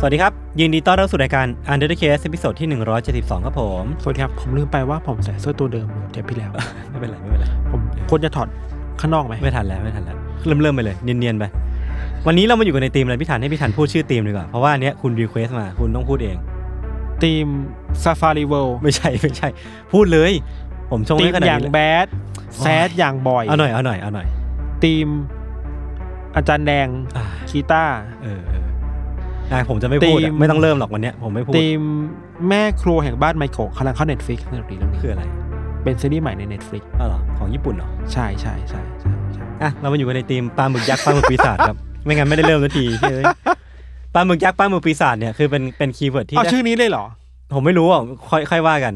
สวัสดีครับ ยินดีต้อนรับสู่รายการ Untitled Case ตอนที่ 172 ครับผม สวัสดีครับ ผมลืมไปว่าผมใส่เสื้อตัวเดิมเหมือนเทปที่แล้ว ไม่เป็นไรไม่เป็นไรผมควรจะถอดข้างนอกไหมไม่ทันแล้วไม่ทันแล้วเริ่มเริ่มไปเลยเนียนๆไป วันนี้เรามาอยู่กันในทีมอะไรพี่ทันให้พี่ทันพูดชื่อทีมดีกว่า เพราะว่าอันเนี้ยคุณรีเควสมาคุณต้องพูดเองทีมซาฟารีเวิลด์ไม่ใช่ไม่ใช่ พูดเลย ผมชงทีให้มขนาดอย่างนี้แบแล้วดแซดอย่างบ่อยเอาหน่อยเอาหน่อยเอาหน่อยทีมอาจารย์แดงอ่าคีตาร์เออเออ ได้ผมจะไม่พูดทีอะม ไม่ต้องเริ่มหรอกวันเนี้ยผมไม่พูดทีมแม่ครัวแห่งบ้านไมโกะกำลังเข้าเน็ตฟลิกซ์ในปีเรื่องนี้คืออะไรเป็นซีรีส์ใหม่ใน Netflix อ้าวเหรอของญี่ปุ่นเหรอใช่ใช่ใช่ใช่ใช่อะเรามาอยู่กันในทีมปลาหมึกยักษ์ปลาหมึกปีศาจครับ ไม่งั้นไม่ได้เริ่มสักทีเฮ้ยปลาหมึกยักษ์ปลาหมึกปีศาจเนี่ยคือเป็นเป็นคีย์เวิร์ดที่เอาชื่อนี้เลยเหรอ ผมไม่รู้อะค่อยค่อยว่ากัน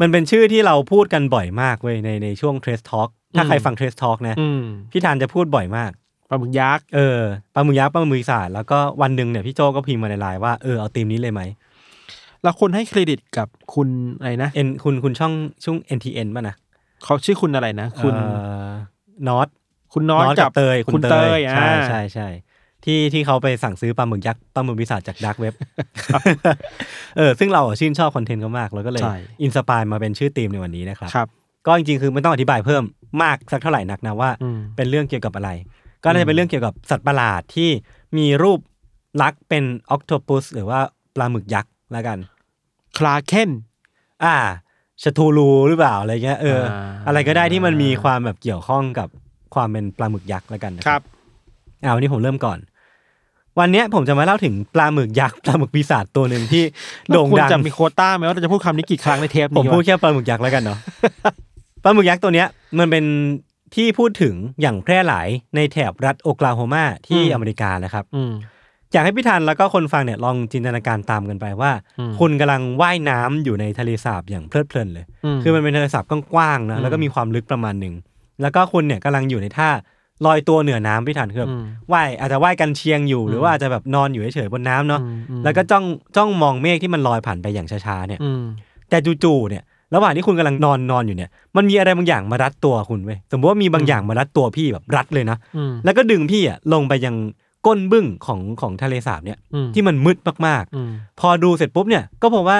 มันเป็นชื่อที่เราพูดกันบ่อยมากเว้ยในในช่วง Trace Talk ถ้าอืม ใครฟัง Trace Talk นะ อืม พี่ธานจะพูดบ่อยมาก ปลาหมึกยักษ์เออปลาหมึกยักษ์ปลาหมึกปีศาจแล้วก็วันหนึ่งเนี่ยพี่โจก็พิมพ์มาในไลน์ว่าเออเอาทีมนี้เลยไหมแล้วคนให้เครดิตกับคุณอะไรนะเอ็นคุณคุณช่องช่วง NTN ป่ะนะเขาชื่อคุณอะไรนะ คุณนอตคุณน้อยน้อยกักับบเตยคุณเตยอ่าใช่ใช่ใช่ที่ที่เขาไปสั่งซื้อปลาหมึกยักษ์ปลาหมึกปีศาจจากดักเว็บเออซึ่งเราอะชื่นชอบคอนเทนต์เขามากแล้วก็เลยใช่inspire มาเป็นชื่อทีมในวันนี้นะครับครับ ก็จริงๆคือไม่ต้องอธิบายเพิ่มมากสักเท่าไหร่นักนะว่าอืมเป็นเรื่องเกี่ยวกับอะไร ก็น่าจะเป็นเรื่องเกี่ยวกับสัตว์ประหลาดที่มีรูปลักษณ์เป็นออ t โ p ปุสหรือว่าปลาหมึกยักษ์แล้วกัน Kraken อ่า Cthulhu หรือเปล่าอะไรเงี้ยเอออ่าอะไรก็ได้ที่มันมีความแบบเกี่ยวข้องกับความเป็นปลาหมึกยักษ์แล้วกันนะครับอ่าวันนี้ผมเริ่มก่อน วันเนี้ยผมจะมาเล่าถึงปลาหมึกยักษ์ปลาหมึกปีศาจตัวหนึ่งที่โด่งควรดังจะมีโควต้าไหมว่าเราจะพูดคำนี้กี่ครั้งในเทปผมนี้พูดวะแค่ปลาหมึกยักษ์แล้วกันเนาะปลาหมึกยักษ์ตัวเนี้ย มันเป็น ที่พูดถึงอย่างแพร่หลายในแถบรัฐโอคลาโฮมาที่อเมริกานะครับอืมอยากให้พี่ธันแล้วก็คนฟังเนี่ยลองจินตนาการตามกันไปว่าอืมคุณกำลังว่ายน้ำอยู่ในทะเลสาบอย่างเพลิดเพลินเลยมคือมันเป็นทะเลสาบกว้างๆนะอืมแล้วก็มีความลึกประมาณหนึ่งแล้วก็คุณเนี่ยกำลังอยู่ในท่าลอยตัวเหนือน้ำพี่ธันคือแบบอืมว่ายอาจจะว่ายกันเชียงอยู่หรือว่าอาจจะแบบนอนอยู่เฉยๆบนน้ำเนาะอืมอืมแล้วก็จ้องจ้องมองเมฆที่มันลอยผ่านไปอย่างช้าๆเนี่ยอืมแต่จู่ๆเนี่ย ระหว่างที่คุณกำลังนอนนอนอยู่เนี่ย มันมีอะไรบางอย่างมารัดตัวคุณเว้ยสมมติว่ามีบางอย่างมารัดตัวพี่แบบรัดเลยนะอืมแล้วก็ดึงพี่อะลงไปยังก้นบึ้งของของทะเลสาบเนี่ยอืมที่มันมืดมากอืมๆพอดูเสร็จปุ๊บเนี่ยก็พบว่า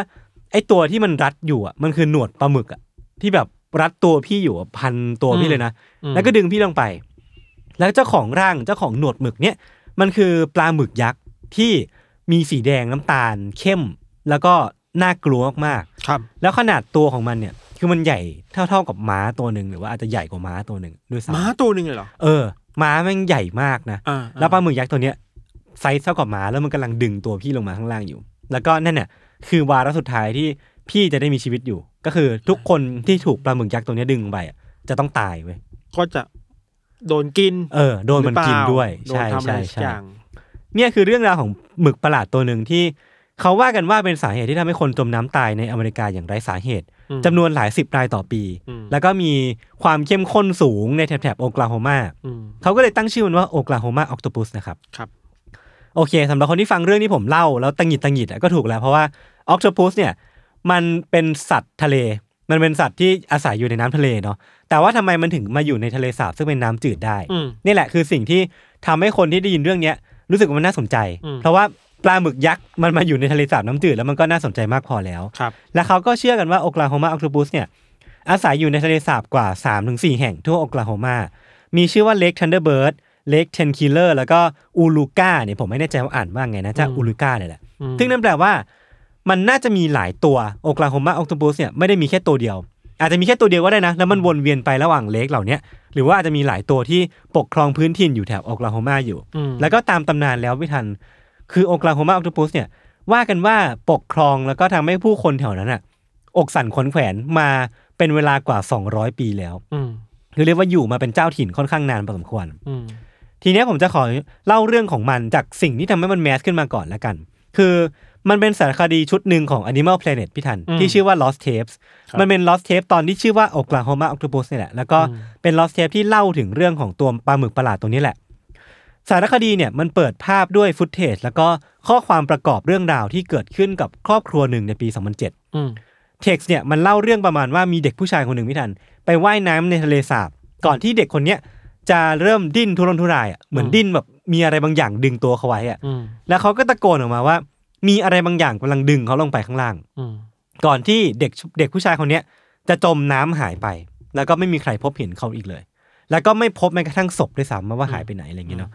ไอ้ตัวที่มันรัดอยู่อะมันคือหนวดปลาหมึกอะที่แบบรัดตัวพี่อยู่อะพันตัวพี่เลยนะอืมแล้วก็ดึงพี่ลงไป แล้วเจ้าของร่างเจ้าของหนวดหมึกเนี่ยมันคือปลาหมึกยักษ์ที่มีสีแดงน้ำตาลเข้ม แล้วก็น่ากลัวมากๆ ครับ แล้วขนาดตัวของมันเนี่ย คือมันใหญ่เท่าเท่าๆกับม้าตัวหนึ่งหรือว่าอาจจะใหญ่กว่าม้าตัวหนึ่งด้วยซ้ำม้าตัวหนึ่งเลยเหรอเออม้าแม่งใหญ่มากนะ อ่าแล้วปลาหมึกยักษ์ตัวเนี้ยไซส์เท่ากับม้าแล้วมันกำลังดึงตัวพี่ลงมาข้างล่างอยู่ แล้วก็นั่นเนี่ยคือวาระสุดท้ายที่พี่จะได้มีชีวิตอยู่ ก็คือทุกคนที่ถูกปลาหมึกยักษ์ตัวเนี้ยดึงไปอะจะต้องตายเว้ยก็จะโดนกินเออโดนมันกินด้วย หรือเปใช่ล่าโดนทำอะไรใช่สักใช่อย่างเนี่ยคือเรื่องราวของหมึกประหลาดตัวหนึ่งที่ เขาว่ากันว่าเป็นสาเหตุที่ทำให้คนจมน้ำตายในอเมริกาอย่างไร้สาเหตุอืมจำนวนหลายสิบรายต่อปี อืม แล้วก็มีความเข้มข้นสูงในแถบๆโอคลาโฮมา อืม เขาก็เลยตั้งชื่อมันว่าโอคลาโฮมาออ t โ p ปุสนะครับ ครับ โอเคสำหรับคนที่ฟังเรื่องที่ผมเล่า แล้วตังหงิดตังหงิดอะก็ถูกแล้ว เพราะว่าออ t โ p ปุสเนี่ยมันเป็นสัตว์ทะเล มันเป็นสัตว์ที่อาศัยอยู่ในน้ำทะเลเนาะแต่ว่าทำไมมันถึงมาอยู่ในทะเลสาบซึ่งเป็นน้ำจืดได้ อืม นี่แหละคือสิ่งที่ทำให้คนที่ได้ยินเรื่องเนี้ยรู้สึกว่ามันน่าสนใจ อืม เพราะว่า ปลาหมึกยักษ์มันมาอยู่ในทะเลสาบน้ำจืดแล้วมันก็น่าสนใจมากพอแล้ว ครับ และเขาก็เชื่อกันว่าโอคลาโฮมาออ t โ p ปุสเนี่ยอาศัยอยู่ในทะเลสาบกว่า 3-4 แห่งทั่วโอคลาโฮมา มีชื่อว่าเล k ทันเดอร์เบิร์ดเล k เทนคิลเลอร์แล้วก็ Oologah เนี่ยผมไม่แน่ใจว่าอ่านว่าไงนะจะอืม Oologah เนี่ยแหละอืมซึ่งนั่นแปลว่า มันน่าจะมีหลายตัวโอคลาโฮมาออ t ต p ปัสเนี่ยไม่ได้มีแค่ตัวเดียว อาจจะมีแค่ตัวเดียวก็ได้นะ แล้วมันวนเวียนไประหว่าง lake เหล่าเนี้ยหรือว่าอาจจะมีหลายตัวที่ปกครองพื้นถิ่นอยู่แถบโอคลาโฮมาอยู่อืมแล้วก็ตามตำนานแล้วไม่ทัน คือโอคลาโฮมาออ t ต p ปัสเนี่ยว่ากันว่าปกครองแล้วก็ทำให้ผู้คนแถวนั้นอะอกสั่นขวัญแขวนมาเป็นเวลากว่า 200 ปีแล้วอืมคือเรียกว่าอยู่มาเป็นเจ้าถิ่นค่อนข้างนานพอสมควรอืมทีเนี้ยผมจะขอเล่าเรื่องของมันจากสิ่งที่ทำให้มันแมสขึ้นมาก่อนแล้วกัน คือมันเป็นสารคดีชุดหนึ่งของ Animal Planet พี่ทัน ที่ชื่อว่า Lost Tapes มันเป็น Lost Tape ตอนที่ชื่อว่า Oklahoma Octopus นี่แหละ แล้วก็เป็น Lost Tape ที่เล่าถึงเรื่องของตัวปลาหมึกประหลาดตัวนี้แหละ สารคดีเนี่ยมันเปิดภาพด้วยฟุตเทจแล้วก็ข้อความประกอบเรื่องราวที่เกิดขึ้นกับครอบครัวหนึ่งในปี 2007อืมเท็กซ์เนี่ยมันเล่าเรื่องประมาณว่ามีเด็กผู้ชายคนหนึ่งพี่ทัน ไปว่ายน้ำในทะเลสาบ ก่อนที่เด็กคนเนี้ยจะเริ่มดิ้นทุรนทุรายอะเหมือนดิ้นแบบมีอะไรบางอย่างดึงตัวเขาไว้อะอืมแล้วเขาก็ตะโกนออกมาว่า มีอะไรบางอย่างกำลังดึงเขาลงไปข้างล่างอืมก่อนที่เด็กเด็กผู้ชายคนเนี้ยจะจมน้ำหายไป แล้วก็ไม่มีใครพบเห็นเขาอีกเลย แล้วก็ไม่พบแม้กระทั่งศพด้วยซ้ำว่าหายไปไหนอะไรอย่างเงี้ยเนาะ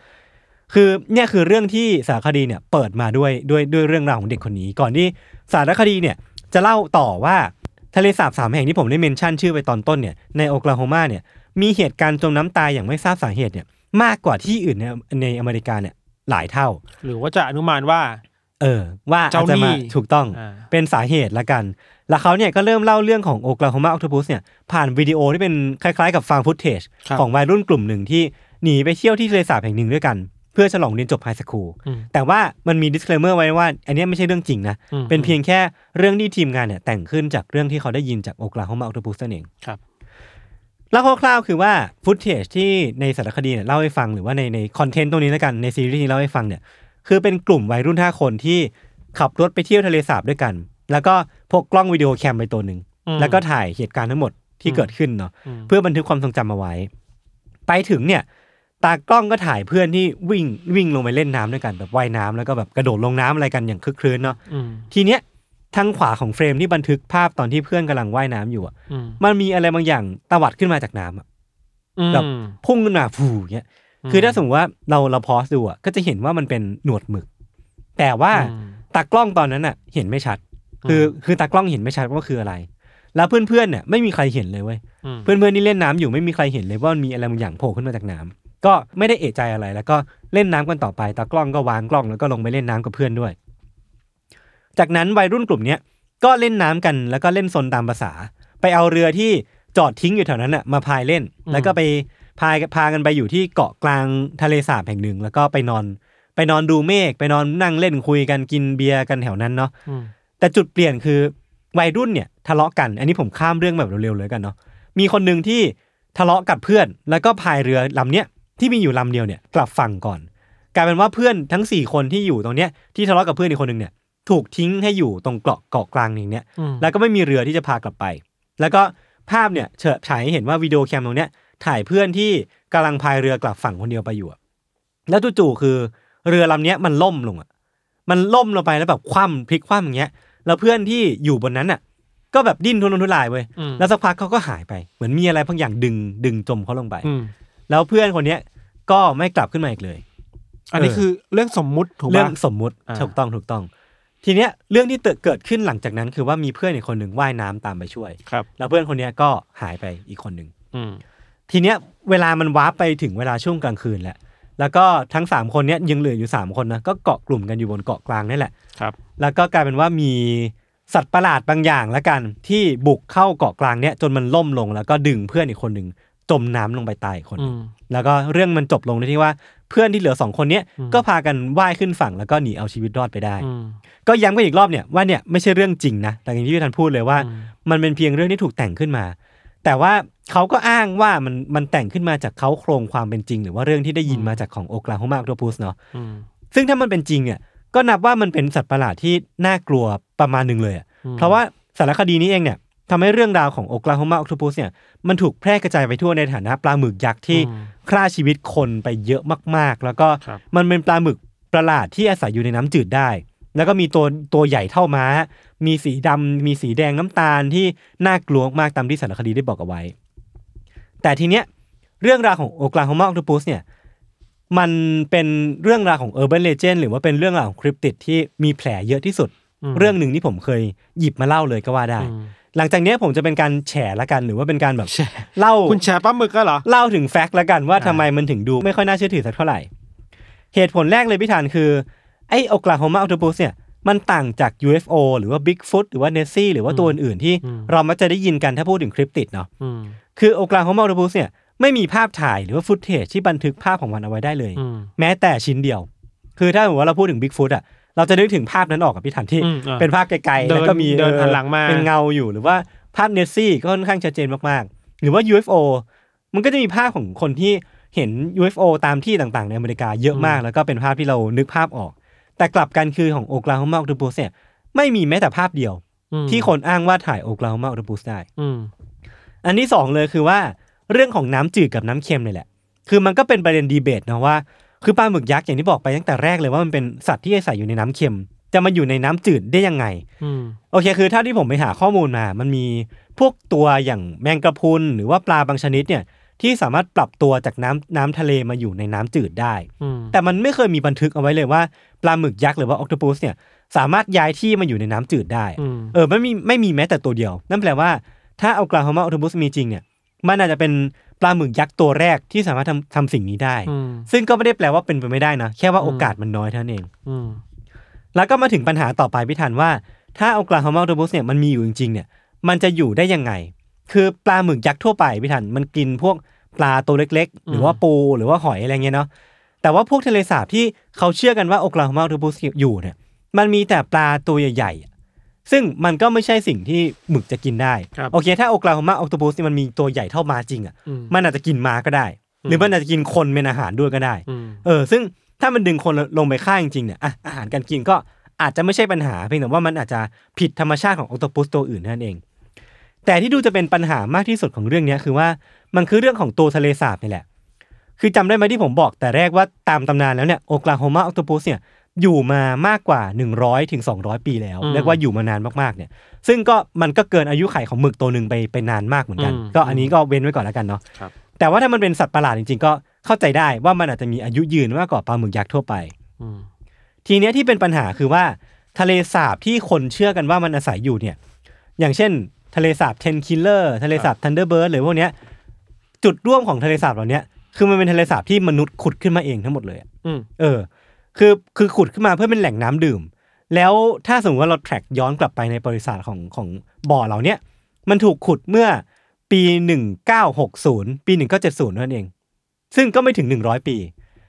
คือเนี่ยคือเรื่องที่สารคดีเนี่ยเปิดมาด้วยด้วยด้วยเรื่องราวของเด็กคนนี้ ก่อนที่สารคดีเนี่ยจะเล่าต่อว่าทะเลสาบสามแห่งที่ผมได้ mention ชื่อไปตอนต้นเนี่ยในโอคลาโฮมาเนี่ยมีเหตุการณ์จมน้ำตายอย่างไม่ทราบสาเหตุเนี่ยมากกว่าที่อื่นในในอเมริกาเนี่ยหลายเท่า หรือว่าจะอนุมานว่า เออ ว่าเจ้าอาจจะหนี้มาถูกต้องอ่าเป็นสาเหตุละกัน แล้วเขาเนี่ยก็เริ่มเล่าเรื่องของโอ l ลาโฮมาออ t ต p ปัสเนี่ยผ่านวิดีโอที่เป็นคล้ายๆ กับ found footage ครับของวัยรุ่นกลุ่มหนึ่งที่หนีไปเที่ยวที่ทะเลสาบแห่งหนึ่งด้วยกัน เพื่อฉลองเรียนจบ high school อืมแต่ว่ามันมี disclaimer ไว้ว่า อันเนี้ยไม่ใช่เรื่องจริงนะอืมเป็นเพียงแค่เรื่องที่ทีมงานเนี่ยแต่งขึ้นจากเรื่องที่เขาได้ยินจากโอ l ลาโฮมาออ t ต p ปัสนั่นเองครับแล้วคร่าวๆคือว่าฟุตเทจที่ในสารคดีเนี่ยเล่าให้ฟังหรือว่าในในคอนเทนต์ตรงนี้แล้วกันในซีรีส์ที่เล่าให้ฟังเนี่ยคือเป็นกลุ่มวัยรุ่นห้าคนที่ขับรถไปเที่ยวทะเลสาบด้วยกัน แล้วก็พกกล้องวิดีโอแคมไปตัวหนึ่งอืมแล้วก็ถ่ายเหตุการณ์ทั้งหมดที่เกิดขึ้นเนาะอืมเพื่อบันทึกความทรงจำเอาไว้ ไปถึงเนี่ย ตากล้องก็ถ่ายเพื่อนที่วิ่งวิ่งลงไปเล่นน้ำด้วยกันแบบว่ายน้ำแล้วก็แบบกระโดดลงน้ำอะไรกันอย่างคึกครื้นเนาะอืมทีเนี้ยทางขวาของเฟรมที่บันทึกภาพตอนที่เพื่อนกำลังว่ายน้ำอยู่อะอืมมันมีอะไรบางอย่างตวัดขึ้นมาจากน้ำอะแบบอืมพุ่งขึ้นมาฟูเงี้ยคือถ้าสมมติว่าเราเราพอสดูอะก็จะเห็นว่ามันเป็นหนวดหมึก แต่ว่าอืมตากล้องตอนนั้นอะ เห็นไม่ชัด คือคือตากล้องเห็นไม่ชัดว่าคืออะไร แล้วเพื่อนๆเนี่ยไม่มีใครเห็นเลยเว้ยอืมเพื่อนๆที่เล่นน้ำอยู่ไม่มีใครเห็นเลยว่ามันมีอะไรบางอย่างโผล่ขึ้นมาจากน้ำ ก็ไม่ได้เอะใจอะไร แล้วก็เล่นน้ำกันต่อไปตากล้องก็วางกล้องแล้วก็ลงไปเล่นน้ำกับเพื่อนด้วย จากนั้นวัยรุ่นกลุ่มเนี้ยก็เล่นน้ำกันแล้วก็เล่นซนตามภาษา ไปเอาเรือที่จอดทิ้งอยู่แถวนั้นอะมาพายเล่น แล้วก็ไปพายพากันไปอยู่ที่เกาะกลางทะเลสาบแห่งหนึ่ง แล้วก็ไปนอน ไปนอนดูเมฆไปนอนนั่งเล่นคุยกันกินเบียร์กันแถวนั้นเนาะอืมแต่จุดเปลี่ยนคือวัยรุ่นเนี่ยทะเลาะกัน อันนี้ผมข้ามเรื่องแบบเร็วๆเลยกันเนาะมีคนหนึ่งที่ทะเลาะกับเพื่อน แล้วก็พายเรือลำเนี้ย ที่มีอยู่ลำเดียวเนี่ยกลับฝั่งก่อน กลายเป็นว่าเพื่อนทั้งสี่คนที่อยู่ตรงเนี้ยที่ทะเลาะกับเพื่อนอีกคนหนึ่งเนี่ยถูกทิ้งให้อยู่ตรงเกาะเกาะกลางอย่างเนี้ยอืมแล้วก็ไม่มีเรือที่จะพากลับไป แล้วก็ภาพเนี่ยเฉฉายให้เห็นว่าวิดีโอแคมตรงเนี้ยถ่ายเพื่อนที่กำลังพายเรือกลับฝั่งคนเดียวไปอยู่อะแล้วจู่ๆคือ เรือลำเนี้ยมันล่มลงอะมันล่มลงไปแล้วแบบคว่ำพลิกคว่ำอย่างเงี้ย แล้วเพื่อนที่อยู่บนนั้นอะ ก็แบบดิ้นทุรนทุรายเว้ยอืมแล้วสักพักเขาก็หายไปเหมือนมีอะไรบางอย่างดึงดึงจมเขาลงไปอืม แล้วเพื่อนคนเนี้ยก็ไม่กลับขึ้นมาอีกเลย อันนี้เออคือเรื่องสมมุติถูกเรื่อปะงสมมุติอ่าถูกต้องถูกต้อง ทีเนี้ยเรื่องที่เกิดขึ้นหลังจากนั้นคือว่ามีเพื่อนอีกคนหนึ่งว่ายน้ำตามไปช่วยครับแล้วเพื่อนคนเนี้ยก็หายไปอีกคนหนึ่งอืมทีเนี้ยเวลามันวาร์ปไปถึงเวลาช่วงกลางคืนแหละแล้วก็ทั้งสามคนเนี้ยยังเหลืออยู่สามคนนะก็เกาะกลุ่มกันอยู่บนเกาะกลางนี่แหละครับ แล้วก็กลายเป็นว่ามีสัตว์ประหลาดบางอย่างละกัน ที่บุกเข้าเกาะกลางเนี้ยจนมันล่มลงแล้วก็ดึงเพื่อนอีกคนหนึ่ง จมน้ำลงไปตายอีกคนหอืนึ่งมแล้วก็เรื่องมันจบลงในที่ว่าเพื่อนที่เหลือสองคนเนี้ยอืมก็พากันว่ายขึ้นฝั่งแล้วก็หนีเอาชีวิตรอดไปได้อืมก็ย้ำกันอีกรอบเนี่ยว่าเนี่ยไม่ใช่เรื่องจริงนะแต่อย่างที่พี่ธันพูดเลยว่าอืมมันเป็นเพียงเรื่องที่ถูกแต่งขึ้นมา แต่ว่าเขาก็อ้างว่ามันมันแต่งขึ้นมาจากเขาโครงความเป็นจริง หรือว่าเรื่องที่ได้ยินมาจากของโอคลาโฮมาอ c โ o พุสเนาะอืมซึ่งถ้ามันเป็นจริงเนี่ยก็นับว่ามันเป็นสัตว์ประหลาดที่น่ากลัวประมาณหนึ่งเลยอะอืมเพราะว่าสารคดีนี้เองเนี่ย ทำให้เรื่องราวของโอคลาโฮมาอ c โ o พุสเนี่ยมันถูกแพร่กระจายไปทั่วในฐานะปลาหมึกยักษ์ที่อืมฆ่าชีวิตคนไปเยอะมากๆ แล้วก็ครับมันเป็นปลาหมึกประหลาดที่อาศัยอยู่ในน้ำจืดได้ แล้วก็มีตัวตัวใหญ่เท่าม้า มีสีดำมีสีแดงน้ำตาลที่น่ากลัวมากตามที่สารคดีได้บอกเอาไว้ แต่ทีเนี้ยเรื่องราวของโอคลาโฮมาอ c โ o พุสเนี่ยมันเป็นเรื่องราวของ Urban Legend หรือว่าเป็นเรื่องราวของคริปติดที่มีแผลเยอะที่สุดอืมเรื่องหนึ่งที่ผมเคยหยิบมาเล่าเลยก็ว่าได้อืม หลังจากเนี้ยผมจะเป็นการแฉละกันหรือว่าเป็นการแบบแชร์เล่าคุณแชร์ปลาหมึกก็เหรอเล่าถึงแฟกต์ละกันว่าอ่าทำไมมันถึงดูไม่ค่อยน่าเชื่อถือสักเท่าไหร่ เหตุผลแรกเลยพี่ธานคือไอ้โอกลาโฮมาอ c t ต p u s เนี่ยมันต่างจาก UFO หรือว่า Bigfoot หรือว่า Nessie หรือว่าตัวอื่นๆที่เรามักจะได้ยินกันถ้าพูดถึงคลิปติดเนาะอืมคือโอกลาโฮมาอ c t ต p u s เนี่ยไม่มีภาพถ่ายหรือว่า footage ที่บันทึกภาพของมันเอาไว้ได้เลยอืมแม้แต่ชิ้นเดียว คือถ้าสมมติว่าเราพูดถึง Bigfoot อะ เราจะนึกถึงภาพนั้นออกกับพี่ธัญที่อืมอ่าเป็นภาพไกลๆเดินแล้วก็มีเดินออหันหลังมาเป็นเงาอยู่หรือว่าภาพเนสซี่ก็ค่อนข้างชัดเจนมากๆ หรือว่า UFO มันก็จะมีภาพของคนที่เห็น UFO ตามที่ต่างๆ ในอเมริกาเยอะมาก แล้วก็เป็นภาพที่เรานึกภาพออก แต่กลับกันคือของโอกลาโฮมาอ c t ต p u s เนี่ยไม่มีแม้แต่ภาพเดียวอืมที่คนอ้างว่าถ่ายโอกลาโฮมาอ c t ต p u s ได้อืมอันที่สองเลยคือว่าเรื่องของน้ำจืดกับน้ำเค็มเนี่ยแหละ คือมันก็เป็นประเด็นดีเบตนะว่า คือปลาหมึกยักษ์อย่างที่บอกไปตั้งแต่แรกเลยว่ามันเป็นสัตว์ที่อาศัยอยู่ในน้ำเค็ม จะมาอยู่ในน้ำจืดได้ยังไงอืมโอเคคือเท่าที่ผมไปหาข้อมูลมา มันมีพวกตัวอย่างแมงกะพรุนหรือว่าปลาบางชนิดเนี่ยที่สามารถปรับตัวจากน้ำน้ำทะเลมาอยู่ในน้ำจืดได้อืมแต่มันไม่เคยมีบันทึกเอาไว้เลยว่าปลาหมึกยักษ์หรือว่าออ t ต p u s เนี่ยสามารถย้ายที่มาอยู่ในน้ำจืดได้อืมเออไม่มีไม่มีแม้แต่ตัวเดียว นั่นแปลว่าถ้าเอากลาโฮมาออ t ต p u s มีจริงเนี่ยมันอาจจะเป็น ปลาหมึกยักษ์ตัวแรกที่สามารถทำทำสิ่งนี้ได้อืมซึ่งก็ไม่ได้แปลว่าเป็นไปไม่ได้นะ แค่ว่าอืมโอกาสมันน้อยเท่านั้นเองอืมแล้วก็มาถึงปัญหาต่อไปพี่ทันว่า ถ้าเอากลาโฮมาออ t ต p u s เนี่ยมันมีอยู่จริงๆเนี่ย มันจะอยู่ได้ยังไง คือปลาหมึกยักษ์ทั่วไปพี่ทันมันกินพวกปลาตัวเล็ก ๆ หรือว่าปูหรือว่าหอยอะไรเงี้ยเนาะแต่ว่าพวกทะเลสาบที่เขาเชื่อกันว่าโอกลาโฮมาออ t ต p u s อยู่เนี่ยมันมีแต่ปลาตัวใหญ่ๆอะ ซึ่งมันก็ไม่ใช่สิ่งที่หมึกจะกินได้ครับโอเค ถ้าโอกลาโฮมาออ t ต p u s นี่มันมีตัวใหญ่เท่าม้าจริงอะอืมมันอาจจะกินม้าก็ได้ หรือมันอาจจะกินคนเป็นอาหารด้วยก็ได้อืมเออ ซึ่งถ้ามันดึงคนลงไปฆ่าจริงๆเนี่ยอะอาหารการกินก็อาจจะไม่ใช่ปัญหาเพียงแต่ว่ามันอาจจะผิดธรรมชาติของอ c t ต p u s ตัวอื่นนั่นเอง แต่ที่ดูจะเป็นปัญหามากที่สุดของเรื่องเนี้ยคือว่ามันคือเรื่องของตัวทะเลสาบนี่แหละ คือจำได้ไหมที่ผมบอกแต่แรกว่าตามตำนานแล้วเนี่ยโอกลาโฮมาออ t ต p u s เนี่ย อยู่มามากกว่า 100ถึง200 ปีแล้วอืมเรียกว่าอยู่มานานมากๆเนี่ย ซึ่งก็มันก็เกินอายุไขของหมึกตัวหนึ่งไปไปนานมากเหมือนกันอืมก็อันนี้ก็เว้นไว้ก่อนแล้วกันเนาะครับแต่ว่าถ้ามันเป็นสัตว์ประหลาดจริงๆ ก็เข้าใจได้ว่ามันอาจจะมีอายุยืนมากกว่าปลาหมึกยักษ์ทั่วไปอืมทีเนี้ยที่เป็นปัญหาคือว่า ทะเลสาบที่คนเชื่อกันว่ามันอาศัยอยู่เนี่ย อย่างเช่น ทะเลสาบ Tenkiller ทะเลสาบ Thunderbird หรือพวกเนี้ยจุดร่วมของทะเลสาบเหล่าเนี้ยคือมันเป็นทะเลสาบที่มนุษย์ขุดขึ้นมาเองทั้งหมดเลยอะอืมเออ คือคือขุดขึ้นมาเพื่อเป็นแหล่งน้ำดื่ม แล้วถ้าสมมติว่าเรา track ย้อนกลับไปในประวัติของของบ่อเหล่าเนี้ยมันถูกขุดเมื่อปีหนึ่งเก้าหกศูนย์ปีหนึ่งเก้าเจ็ดศูนย์นั่นเอง ซึ่งก็ไม่ถึงหนึ่งร้อยปี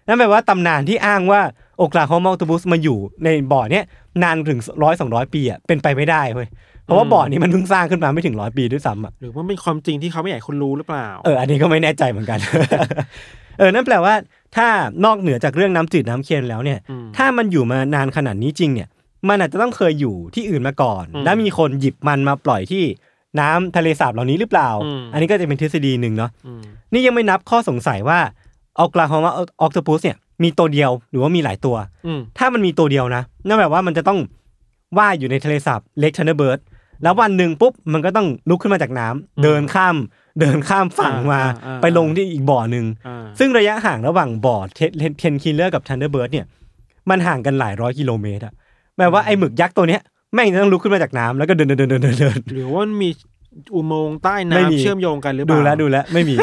นั่นแปลว่าตำนานที่อ้างว่าโอกลาโฮมาอ c t ตบุสมาอยู่ในบ่อเนี้ยนานถึงร้อยสองร้อยปีอะเป็นไปไม่ได้เว้ย ราะว่าบ่อนี้มันเพิ่งสร้างขึ้นมาไม่ถึงร้อยปีด้วยซ้ำอะหรือว่าเป็นความจริงที่เขาไม่อยากให้คนรู้หรือเปล่า เอออันนี้ก็ไม่แน่ใจเหมือนกัน เออนั่นแปลว่า ถ้านอกเหนือจากเรื่องน้ำจืดน้ำเค็มแล้วเนี่ยอืมถ้ามันอยู่มานานขนาดนี้จริงเนี่ย มันอาจจะต้องเคยอยู่ที่อื่นมาก่อนอืมแล้วมีคนหยิบมันมาปล่อยที่น้ำทะเลสาบเหล่านี้หรือเปล่าอืมอันนี้ก็จะเป็นทฤษฎีหนึ่งเนาะอืมนี่ยังไม่นับข้อสงสัยว่าโอกลาโฮมา octopus เนี่ยมีตัวเดียวหรือว่ามีหลายตัวอืมถ้ามันมีตัวเดียวนะนั่นแปลว่ามันจะต้องว่ายอยู่ในทะเลสาบเลก Thunderbird แล้ววันหนึ่งปุ๊บมันก็ต้องลุกขึ้นมาจากน้ำเดินข้ามเดินข้ามฝั่งมาอ่าอ่าไปลงที่อีกบ่อหนึ่งอ่าซึ่งระยะห่างระหว่างบ่อเทนเทนคิลเลอร์กับ Thunderbird เนี่ยมันห่างกันหลายร้อยกิโลเมตรอะแปลว่าไอ้หมึกยักษ์ตัวเนี้ยแม่งจะต้องลุกขึ้นมาจากน้ำแล้วก็เดินเดินเดินเดินเดินเดินหรือว่ามันมีอุโมงค์ใต้ไม่มีน้ำเชื่อมโยงกันหรือเปดูล่าแล้วดูแล้วไม่มี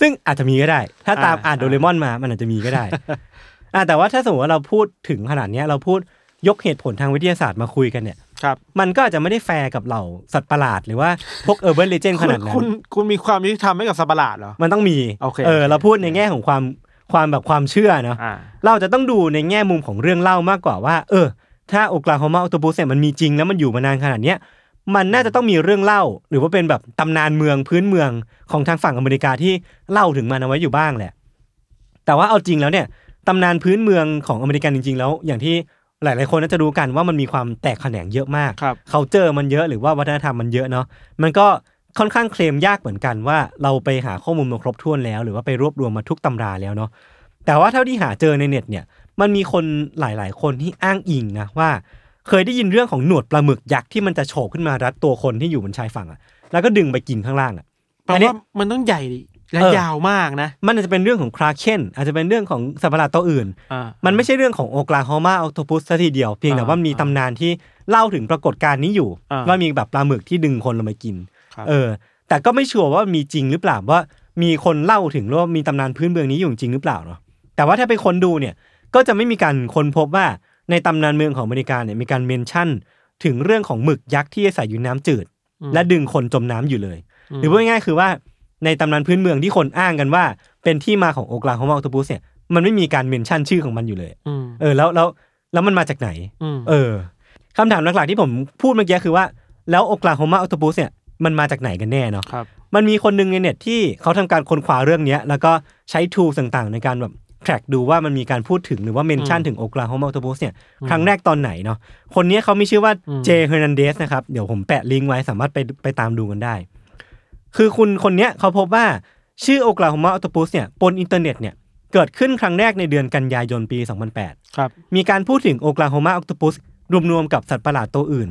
ซึ่งอาจจะมีก็ได้ ถ้าตามอ่าอ่านโดเรมอนมามันอาจจะมีก็ได้อ่าแต่ว่าถ้าสมมติว่าเราพูดถึงขนาดเนี้ยเราพูด ยกเหตุผลทางวิทยาศาสตร์มาคุยกันเนี่ยครับมันก็อาจจะไม่ได้แฟร์กับเหล่าสัตว์ประหลาด หรือว่าพวก urban legend ขนาดนั้คุณนคุณมีความยุติธรรมให้กับสัตว์ประหลาดเหรอ มันต้องมีโอเคเออโอเคเราพูดในแง่ของความความแบบความเชื่อเนาะอ่า เราจะต้องดูในแง่มุมของเรื่องเล่ามากกว่าว่า เออ ถ้าโอกลาโฮมาออ t ต p u s เนี่ยมันมีจริงแล้วมันอยู่มานานขนาดเนี้ยมันน่าจะต้องมีเรื่องเล่า หรือว่าเป็นแบบตำนานเมืองพื้นเมืองของทางฝั่งอเมริกาที่เล่าถึงมันเอาไว้อยู่บ้างแหละ แต่ว่าเอาจริงแล้วเนี่ยตำนานพื้นเมืองของอเมริกันจริง ๆ แล้ว อย่างที่ หลายๆคนน่าจะรู้กันว่ามันมีความแตกแขนงเยอะมากครับเขาเจอมันเยอะหรือว่าวัฒนธรรมมันเยอะเนาะมันก็ค่อนข้างเคลมยากเหมือนกันว่าเราไปหาข้อมูลมาครบถ้วนแล้ว หรือว่าไปรวบรวมมาทุกตำราแล้วเนาะแต่ว่าเท่าที่หาเจอในเน็ตเนี่ย มันมีคนหลาย ๆ คนที่อ้างอิงนะว่า เคยได้ยินเรื่องของหนวดปลาหมึกยักษ์ที่มันจะโฉบขึ้นมารัดตัวคนที่อยู่บนชายฝั่งอะแล้วก็ดึงไปกินข้างล่างอะแปลอันเนี้ว่ายมันต้องใหญ่ และเออยาวมากนะ มันอาจจะเป็นเรื่องของคราเคนอาจจะเป็นเรื่องของสัตว์ประหลาดตัวอื่นอ่ามันไม่ใช่เรื่องของโอกลาโฮมาออ t โ p ปุสซะทีเดียว เพียงแต่อ่าว่ามีตำนานที่เล่าถึงปรากฏการณ์นี้อยู่อ่าว่ามีแบบปลาหมึกที่ดึงคนลงมากินครับเออ แต่ก็ไม่ชัวร์ว่ามีจริงหรือเปล่าว่ามีคนเล่าถึงว่ามีตำนานพื้นเมืองนี้อยู่จริงหรือเปล่าเนาะ แต่ว่าถ้าไปค้นดูเนี่ยก็จะไม่มีการค้นพบว่าในตำนานเมืองของอเมริกาเนี่ยมีการ mention ถึงเรื่องของหมึกยักษ์ที่อาศัยอยู่น้ำจืด และดึงคนจมน้ำอยู่เลย หรือพูดง่ายๆคือว่า ในตำนานพื้นเมืองที่คนอ้างกันว่า เป็นที่มาของโอกลาโฮมาออ t โ p ปุสเนี่ยมันไม่มีการเมนชั่นชื่อของมันอยู่เลยอืมเออแล้วแล้วแล้วมันมาจากไหนอืมเออคำถามหลักๆที่ผมพูดเมื่อกี้คือว่า แล้วโอกลาโฮมาออ t โ p ปุสเนี่ยมันมาจากไหนกันแน่เนาะครับมันมีคนหนึ่งในเน็ตที่เขาทำการค้นคว้าเรื่องเนี้ย แล้วก็ใช้ tool ต่างๆ ในการแบบ track ดูว่ามันมีการพูดถึงหรือว่า mention ถึงโอกลาโฮมาออ t โ p ปุสเนี่ยครั้งแรกตอนไหนเนาะคนเนี้ยเขามีชื่อว่าอืมเจเฮอร์นันเดสนะครับ เดี๋ยวผมแปะลิงก์ไว้สามารถไปไปตามดูกันได้ คือคุณคนเนี้ยเขาพบว่าชื่อโอกลาโฮมาออ t โ p ปุสเนี่ยบนอินเทอร์เน็ตเนี่ยเกิดขึ้นครั้งแรกในเดือนกันยายนปี 2008 ครับ มีการพูดถึงโอกลาโฮมาออ t โ p ปุสรวมๆกับสัตว์ประหลาดตัวอื่น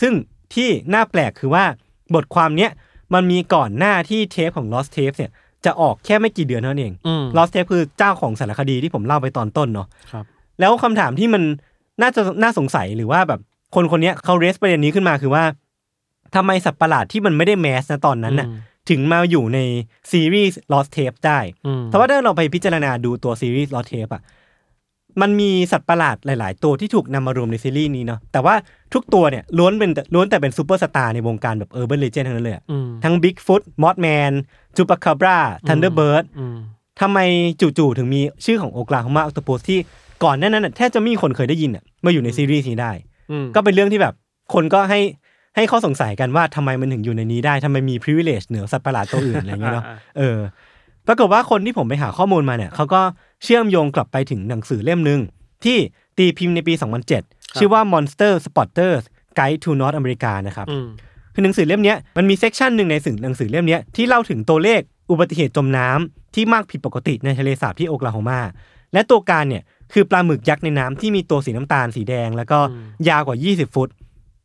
ซึ่งที่น่าแปลกคือว่าบทความเนี้ยมันมีก่อนหน้าที่เทปของ Lost Tapes เนี่ยจะออกแค่ไม่กี่เดือนเท่านั้นเองอืม Lost Tapes คือเจ้าของสารคดีที่ผมเล่าไปตอนต้นเนาะครับแล้วคำถามที่มันน่าจะน่าสงสัยหรือว่าแบบคนคนเนี้ยเขาเรสประเด็นนี้ขึ้นมาคือว่า ทำไมสัตว์ประหลาดที่มันไม่ได้แมสนะตอนนั้นน่ะอืมถึงมาอยู่ในซีรีส์ Lost Tapes ได้อืมเพราะว่าถ้าเราไปพิจารณาดูตัวซีรีส์ Lost Tape อะ มันมีสัตว์ประหลาดหลาย ๆ ตัวที่ถูกนำมารวมในซีรีส์นี้เนาะ แต่ว่าทุกตัวเนี่ยล้วนเป็นล้วนแต่เป็นซูเปอร์สตาร์ในวงการแบบ Urban Legend ทั้งนั้นเลยอะอืมทั้ง Bigfoot Mothman Chupacabra Thunderbird อืมทำไมจู่ๆถึงมีชื่อของโอกลาโฮมาออ t โ p ปุสที่ก่อนหน้านั้นนะแทบจะไม่มีคนเคยได้ยินอะมาอยู่ในซีรีส์นี้ได้อืมก็เป็นเรื่องที่แบบคนก็ให้ ให้ข้อสงสัยกันว่าทำไมมันถึงอยู่ในนี้ได้ทำไมมี privilege เหนือสัตว์ประหลาดตัวอื่นอะไรเงี้ยเนาะอ่าเออปรากฏว่าคนที่ผมไปหาข้อมูลมาเนี่ยเขาก็เชื่อมโยงกลับไปถึงหนังสือเล่มหนึ่งที่ตีพิมพ์ในปี 2007 ชื่อว่า Monster Spotters Guide to North America นะครับอืมคือหนังสือเล่มเนี้ยมันมี section หนึ่งในสื่อหนังสือเล่มเนี้ยที่เล่าถึงตัวเลขอุบัติเหตุจมน้ำที่มากผิดปกติในทะเลสาบที่โอกลาโฮมาและตัวการเนี่ยคือปลาหมึกยักษ์ในน้ำที่มีตัวสีน้ำตาลสีแดง แล้วก็ยาวกว่า 20 ฟุต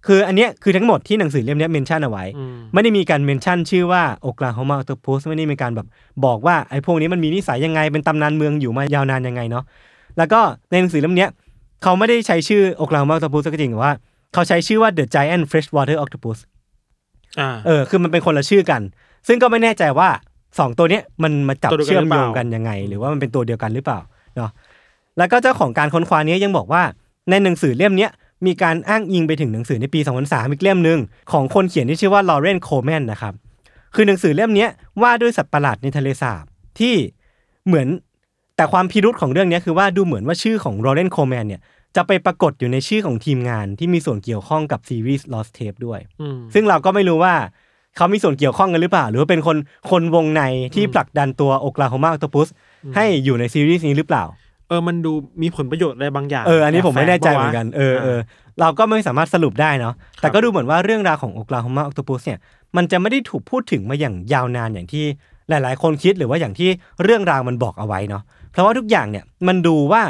คืออันเนี้ยคือทั้งหมดที่หนังสือเล่มเนี้ย mention เอาไว้อืมไม่ได้มีการ mention ชื่อว่าโอกลาโฮมาออ t โ p ปุสไม่ได้มีการแบบบอกว่าไอ้พวกนี้มันมีนิสัยยังไงเป็นตำนานเมืองอยู่มายาวนานยังไงเนาะแล้วก็ในหนังสือเล่มเนี้ยเขาไม่ได้ใช้ชื่อโอกลาโฮมาออ t โ p ปุสก็จริงแต่ว่า เขาใช้ชื่อว่า The Giant Freshwater Octopus อ่าเออคือมันเป็นคนละชื่อกัน ซึ่งก็ไม่แน่ใจว่าสองตัวเนี้ยมันมาจับตัวเดียวกันเชื่อมโยงหรือเปล่ากันยังไง หรือว่ามันเป็นตัวเดียวกันหรือเปล่าเนาะแล้วก็เจ้าของการค้นคว้าเนี้ยยังบอกว่าในหนังสือเล่มเนี้ย มีการอ้างอิงไปถึงหนังสือในปี 2003 อีกเล่มหนึ่งของคนเขียนที่ชื่อว่าลอเรนโคแมนนะครับ คือหนังสือเล่มเนี้ยว่าด้วยสัตว์ประหลาดในทะเลสาบที่เหมือนแต่ความพิรุธของเรื่องเนี้ยคือว่าดูเหมือนว่าชื่อของลอเรนโคแมนเนี่ยจะไปปรากฏอยู่ในชื่อของทีมงานที่มีส่วนเกี่ยวข้องกับซีรีส์ Lost Tape ด้วยอืมซึ่งเราก็ไม่รู้ว่าเขามีส่วนเกี่ยวข้องกันหรือเปล่า หรือว่าเป็นคนคนวงในที่ผลักดันตัวโอกลาโฮมาออ t โ p ปุสให้อยู่ในซีรีส์นี้หรือเปล่า เออมันดูมีผลประโยชน์อะไรบางอย่างเอออันนี้ผมไม่แน่ใจเหมือนกันแฝงเออเออเราก็ไม่สามารถสรุปได้เนาะแต่ก็ดูเหมือนว่าเรื่องราวของโอกลาโฮมาออ t โ p ปุสเนี่ยมันจะไม่ได้ถูกพูดถึงมาอย่างยาวนานอย่างที่หลาย ๆ คนคิดหรือว่าอย่างที่เรื่องราวมันบอกเอาไว้เนาะเพราะว่าทุกอย่างเนี่ยมันดูว่า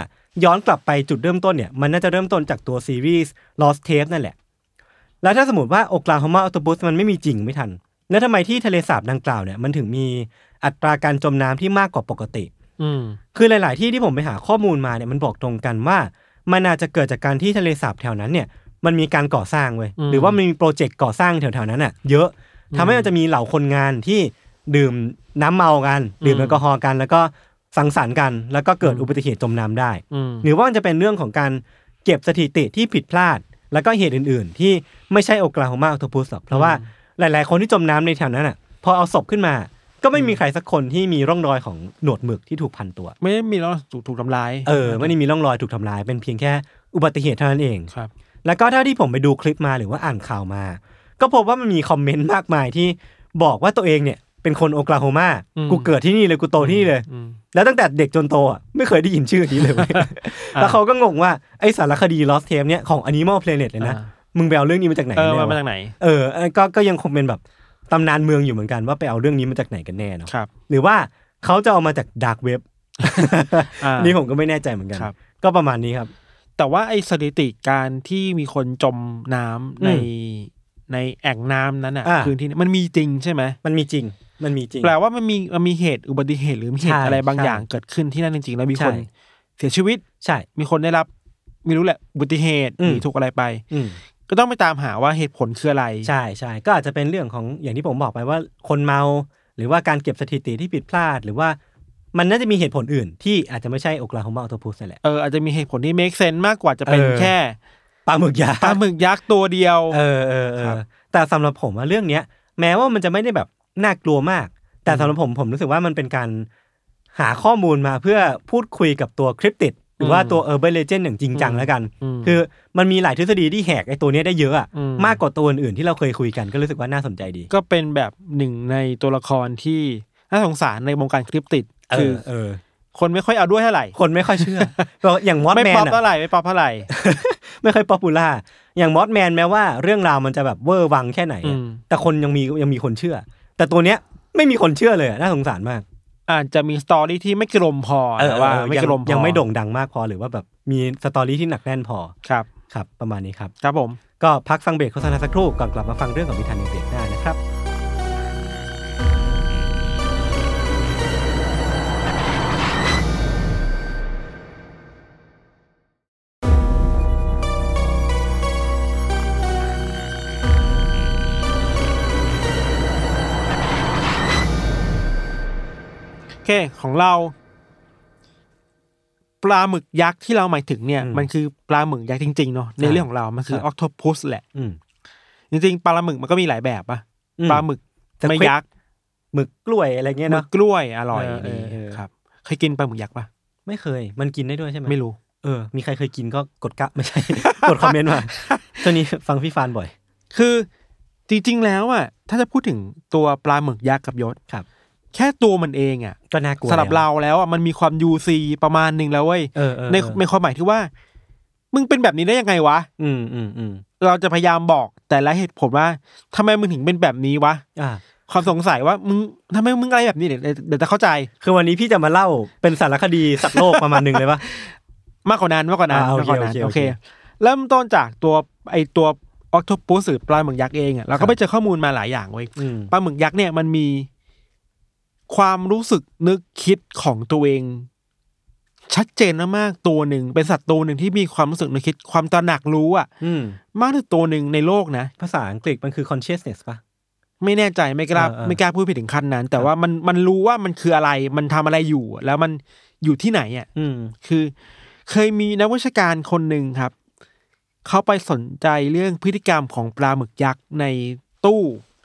ย้อนกลับไปจุดเริ่มต้นเนี่ยมันน่าจะเริ่มต้นจากตัวซีรีส์ Lost Tape นั่นแหละ แล้วถ้าสมมติว่าโอกลาโฮมาออ t โ p ปุสมันไม่มีจริงไม่ทัน แล้วทำไมที่ทะเลสาบดังกล่าวเนี่ยมันถึงมีอัตราการจมน้ำที่มากกว่าปกติอืม คือหลาย ๆ ที่ที่ผมไปหาข้อมูลมาเนี่ยมันบอกตรงกันว่ามันอาจจะเกิดจากการที่ทะเลสาบแถวนั้นเนี่ยมันมีการก่อสร้างเว้ยอืมหรือว่ามันมีโปรเจกต์ก่อสร้างแถว ๆ นั้นอะ เยอะทำให้มันจะมีเหล่าคนงานที่ดื่มน้ำเมากันดื่มแอลกอฮอล์กัน แล้วก็สังสรรค์กัน แล้วก็เกิดอุบัติเหตุจมน้ำได้อืมหรือว่ามันจะเป็นเรื่องของการเก็บสถิติที่ผิดพลาด แล้วก็เหตุอื่น ๆ ที่ไม่ใช่โอกลาโฮมาออ t โ p ปุสหรอกเพราะว่าหลาย ๆ คนที่จมน้ำในแถวนั้นอะพอเอาศพขึ้นมา ก็ไม่มีใครสักคนที่มีร่องรอยของหนวดหมึกที่ถูกพันตัว ไม่ได้มีแล้วถูกถูกทำร้ายเออไม่ได้มีร่องรอยถูกทำร้าย เป็นเพียงแค่อุบัติเหตุเท่านั้นเองครับ แล้วก็เท่าที่ผมไปดูคลิปมาหรือว่าอ่านข่าวมา ก็พบว่ามันมีคอมเมนต์มากมายที่บอกว่าตัวเองเนี่ยเป็นคนโอกลาโฮมาอืมกูเกิดที่นี่เลยกูโตที่นี่เลยอืมแล้วตั้งแต่เด็กจนโตอะไม่เคยได้ยินชื่อนี้เลยเว้ยอ่าแล้วเขาก็งงว่าไอสารคดี Lost Tape เนี่ยของ Animal Planet เลยนะอ่ามึงไปเอาเรื่องนี้มาจากไหนเออแน่มาวะจากไหน เอออันนั้นก็ก็ยังคงเป็นแบบ ตำนานเมืองอยู่เหมือนกันว่าไปเอาเรื่องนี้มาจากไหนกันแน่เนาะครับ หรือว่าเขาจะเอามาจากดาร์กเว็บอ่านี่ผมก็ไม่แน่ใจเหมือนกันครับก็ประมาณนี้ครับ แต่ว่าไอ้สถิติการที่มีคนจมน้ำในอืมในแอ่งน้ำนั้นอะอ่าพื้นที่นั้นมันมีจริงใช่ไหมมันมีจริง มันมีจริงแปลว่ามันมีมันมีเหตุอุบัติเหตุหรือมีเหใช่ตุอะไรบางใช่อย่างเกิดขึ้นที่นั่นจริงๆแล้วมีใช่คนเสียชีวิตใช่ มีคนได้รับไม่รู้แหละอุบัติเหตุอืมหรือถูกอะไรไปอืม ก็ต้องไปตามหาว่าเหตุผลคืออะไร ใช่ใช่ก็อาจจะเป็นเรื่องของอย่างที่ผมบอกไปว่าคนเมา หรือว่าการเก็บสถิติที่ผิดพลาด หรือว่ามันน่าจะมีเหตุผลอื่น ที่อาจจะไม่ใช่โอกลาโฮมาออโตพุสนั่นแหละ เอออาจจะมีเหตุผลที่ make sense มากกว่าจะเป็นเออ แค่ปลาหมึกยักษ์ปลาหมึกยักษ์ตัวเดียว เออเออเอครัอบ แต่สำหรับผมว่าเรื่องเนี้ย แม้ว่ามันจะไม่ได้แบบน่ากลัวมาก แต่สำหรับผมผมรู้สึกว่ามันเป็นการหาข้อมูลมาเพื่อพูดคุยกับตัวคริปติด หรือว่าตัวเออร์เบเลเจนอย่างจริงจังแล้วกันมคือมันมีหลายทฤษฎีที่แหกไอ้ตัวเนี้ยได้เยอะอะอืมมากกว่าตัวอื่นๆที่เราเคยคุยกันก็รู้สึกว่าน่าสนใจดี ก็เป็นแบบหนึ่งในตัวละครที่น่าสงสารในวงการคลิปติดเอคืออเออ คนไม่ค่อยเอาด้วยเท่าไหร่ คนไม่ค่อยเชื่ออย่าง Mothman อะไม่ป๊อปเท่าไหร่ไม่ป๊อปเท่าไหร่ ไม่ค่อย popularอย่าง Mothman แม้ว่าเรื่องราวมันจะแบบเวอร์วังแค่ไหนอะอืมแต่คนยังมียังมีคนเชื่อ แต่ตัวเนี้ยไม่มีคนเชื่อเลยอะน่าสงสารมาก อาจจะมี story ที่ไม่กลมพอแต่ว่าเออไม่ยังกลมพอยังไม่โด่งดังมากพอหรือว่าแบบมีสตอรี่ที่หนักแน่นพอครับครับ ประมาณนี้ครับ ครับผม ก็พักฟังเบรกโฆษณาสักครู่ก่อนกลับมาฟังเรื่องของพิธันในเบรกหน้านะครับ เคของเรา ปลาหมึกยักษ์ที่เราหมายถึงเนี่ยอืมมันคือปลาหมึกยักษ์จริงๆเนาะในใช่เรื่องของเรา มันคือคอรับอ t o โ u s แหละอืมจริงๆปลาหมึกมันก็มีหลายแบบปะอืมปลาหมึกแต่ไม่ควิกยักษ์หมึกกล้วยอะไรเงี้ยหมึเนาะกกล้วยอร่อยเออเออนี่เออครับเคยกินปลาหมึกยักษ์ปะไม่เคย มันกินได้ด้วยใช่ไหมไม่รู้เออ มีใครเคยกินก็กดกะไม่ใช่ กดคอมเมนต์มาช่วงนี้ฟังพี่ฟานบ่อย คือจริงๆแล้วอะถ้าจะพูดถึงตัวปลาหมึกยักษ์กับยศครับ แค่ตัวมันเองอะก็น่ากลัวสำหรับแล้วเราแล้วอะมันมีความยูซีประมาณหนึ่งแล้วเว้ยเออเออในเออ ในความหมายที่ว่า มึงเป็นแบบนี้ได้ยังไงวะ อืมอืมอืมเราจะพยายามบอกแต่ละเหตุผลว่าทำไมมึงถึงเป็นแบบนี้วะ อ่า ความสงสัยว่ามึงทำไมมึงอะไรแบบนี้เดี๋ยวเดี๋ยวจะเข้าใจคือวันนี้พี่จะมาเล่าเป็นสารคดีสัตว์โลกประมาณหนึ่งเลยปะ มากกว่านั้นมากกว่านั้นอ่าโอเคมากกว่านั้นโอเคโอโอเคเค เริ่มต้นจากตัวไอตัวออ t o โ u s หรือปลาหมึกยักษ์เองอะเราครัก็บไปเจอข้อมูลมาหลายอย่างเว้ยอืม ปลาหมึกยักษ์เนี่ยมันมี ความรู้สึกนึกคิดของตัวเอง ชัดเจนมากๆตัวหนึ่งเป็นสัตว์ตัวหนึ่งที่มีความรู้สึกนึกคิดความตระหนักรู้อะอืมมากที่สุดตัวหนึ่งในโลกนะ ภาษาอังกฤษมันคือ consciousness ปะ ไม่แน่ใจไม่กล้าเออเออ ไม่กล้าพูดไปถึงขั้นนั้น แต่ครับว่ามันมันรู้ว่ามันคืออะไรมันทำอะไรอยู่ แล้วมันอยู่ที่ไหนอะ อืม คือเคยมีนักวิชาการคนหนึ่งครับ เขาไปสนใจเรื่องพฤติกรรมของปลาหมึกยักษ์ในตู้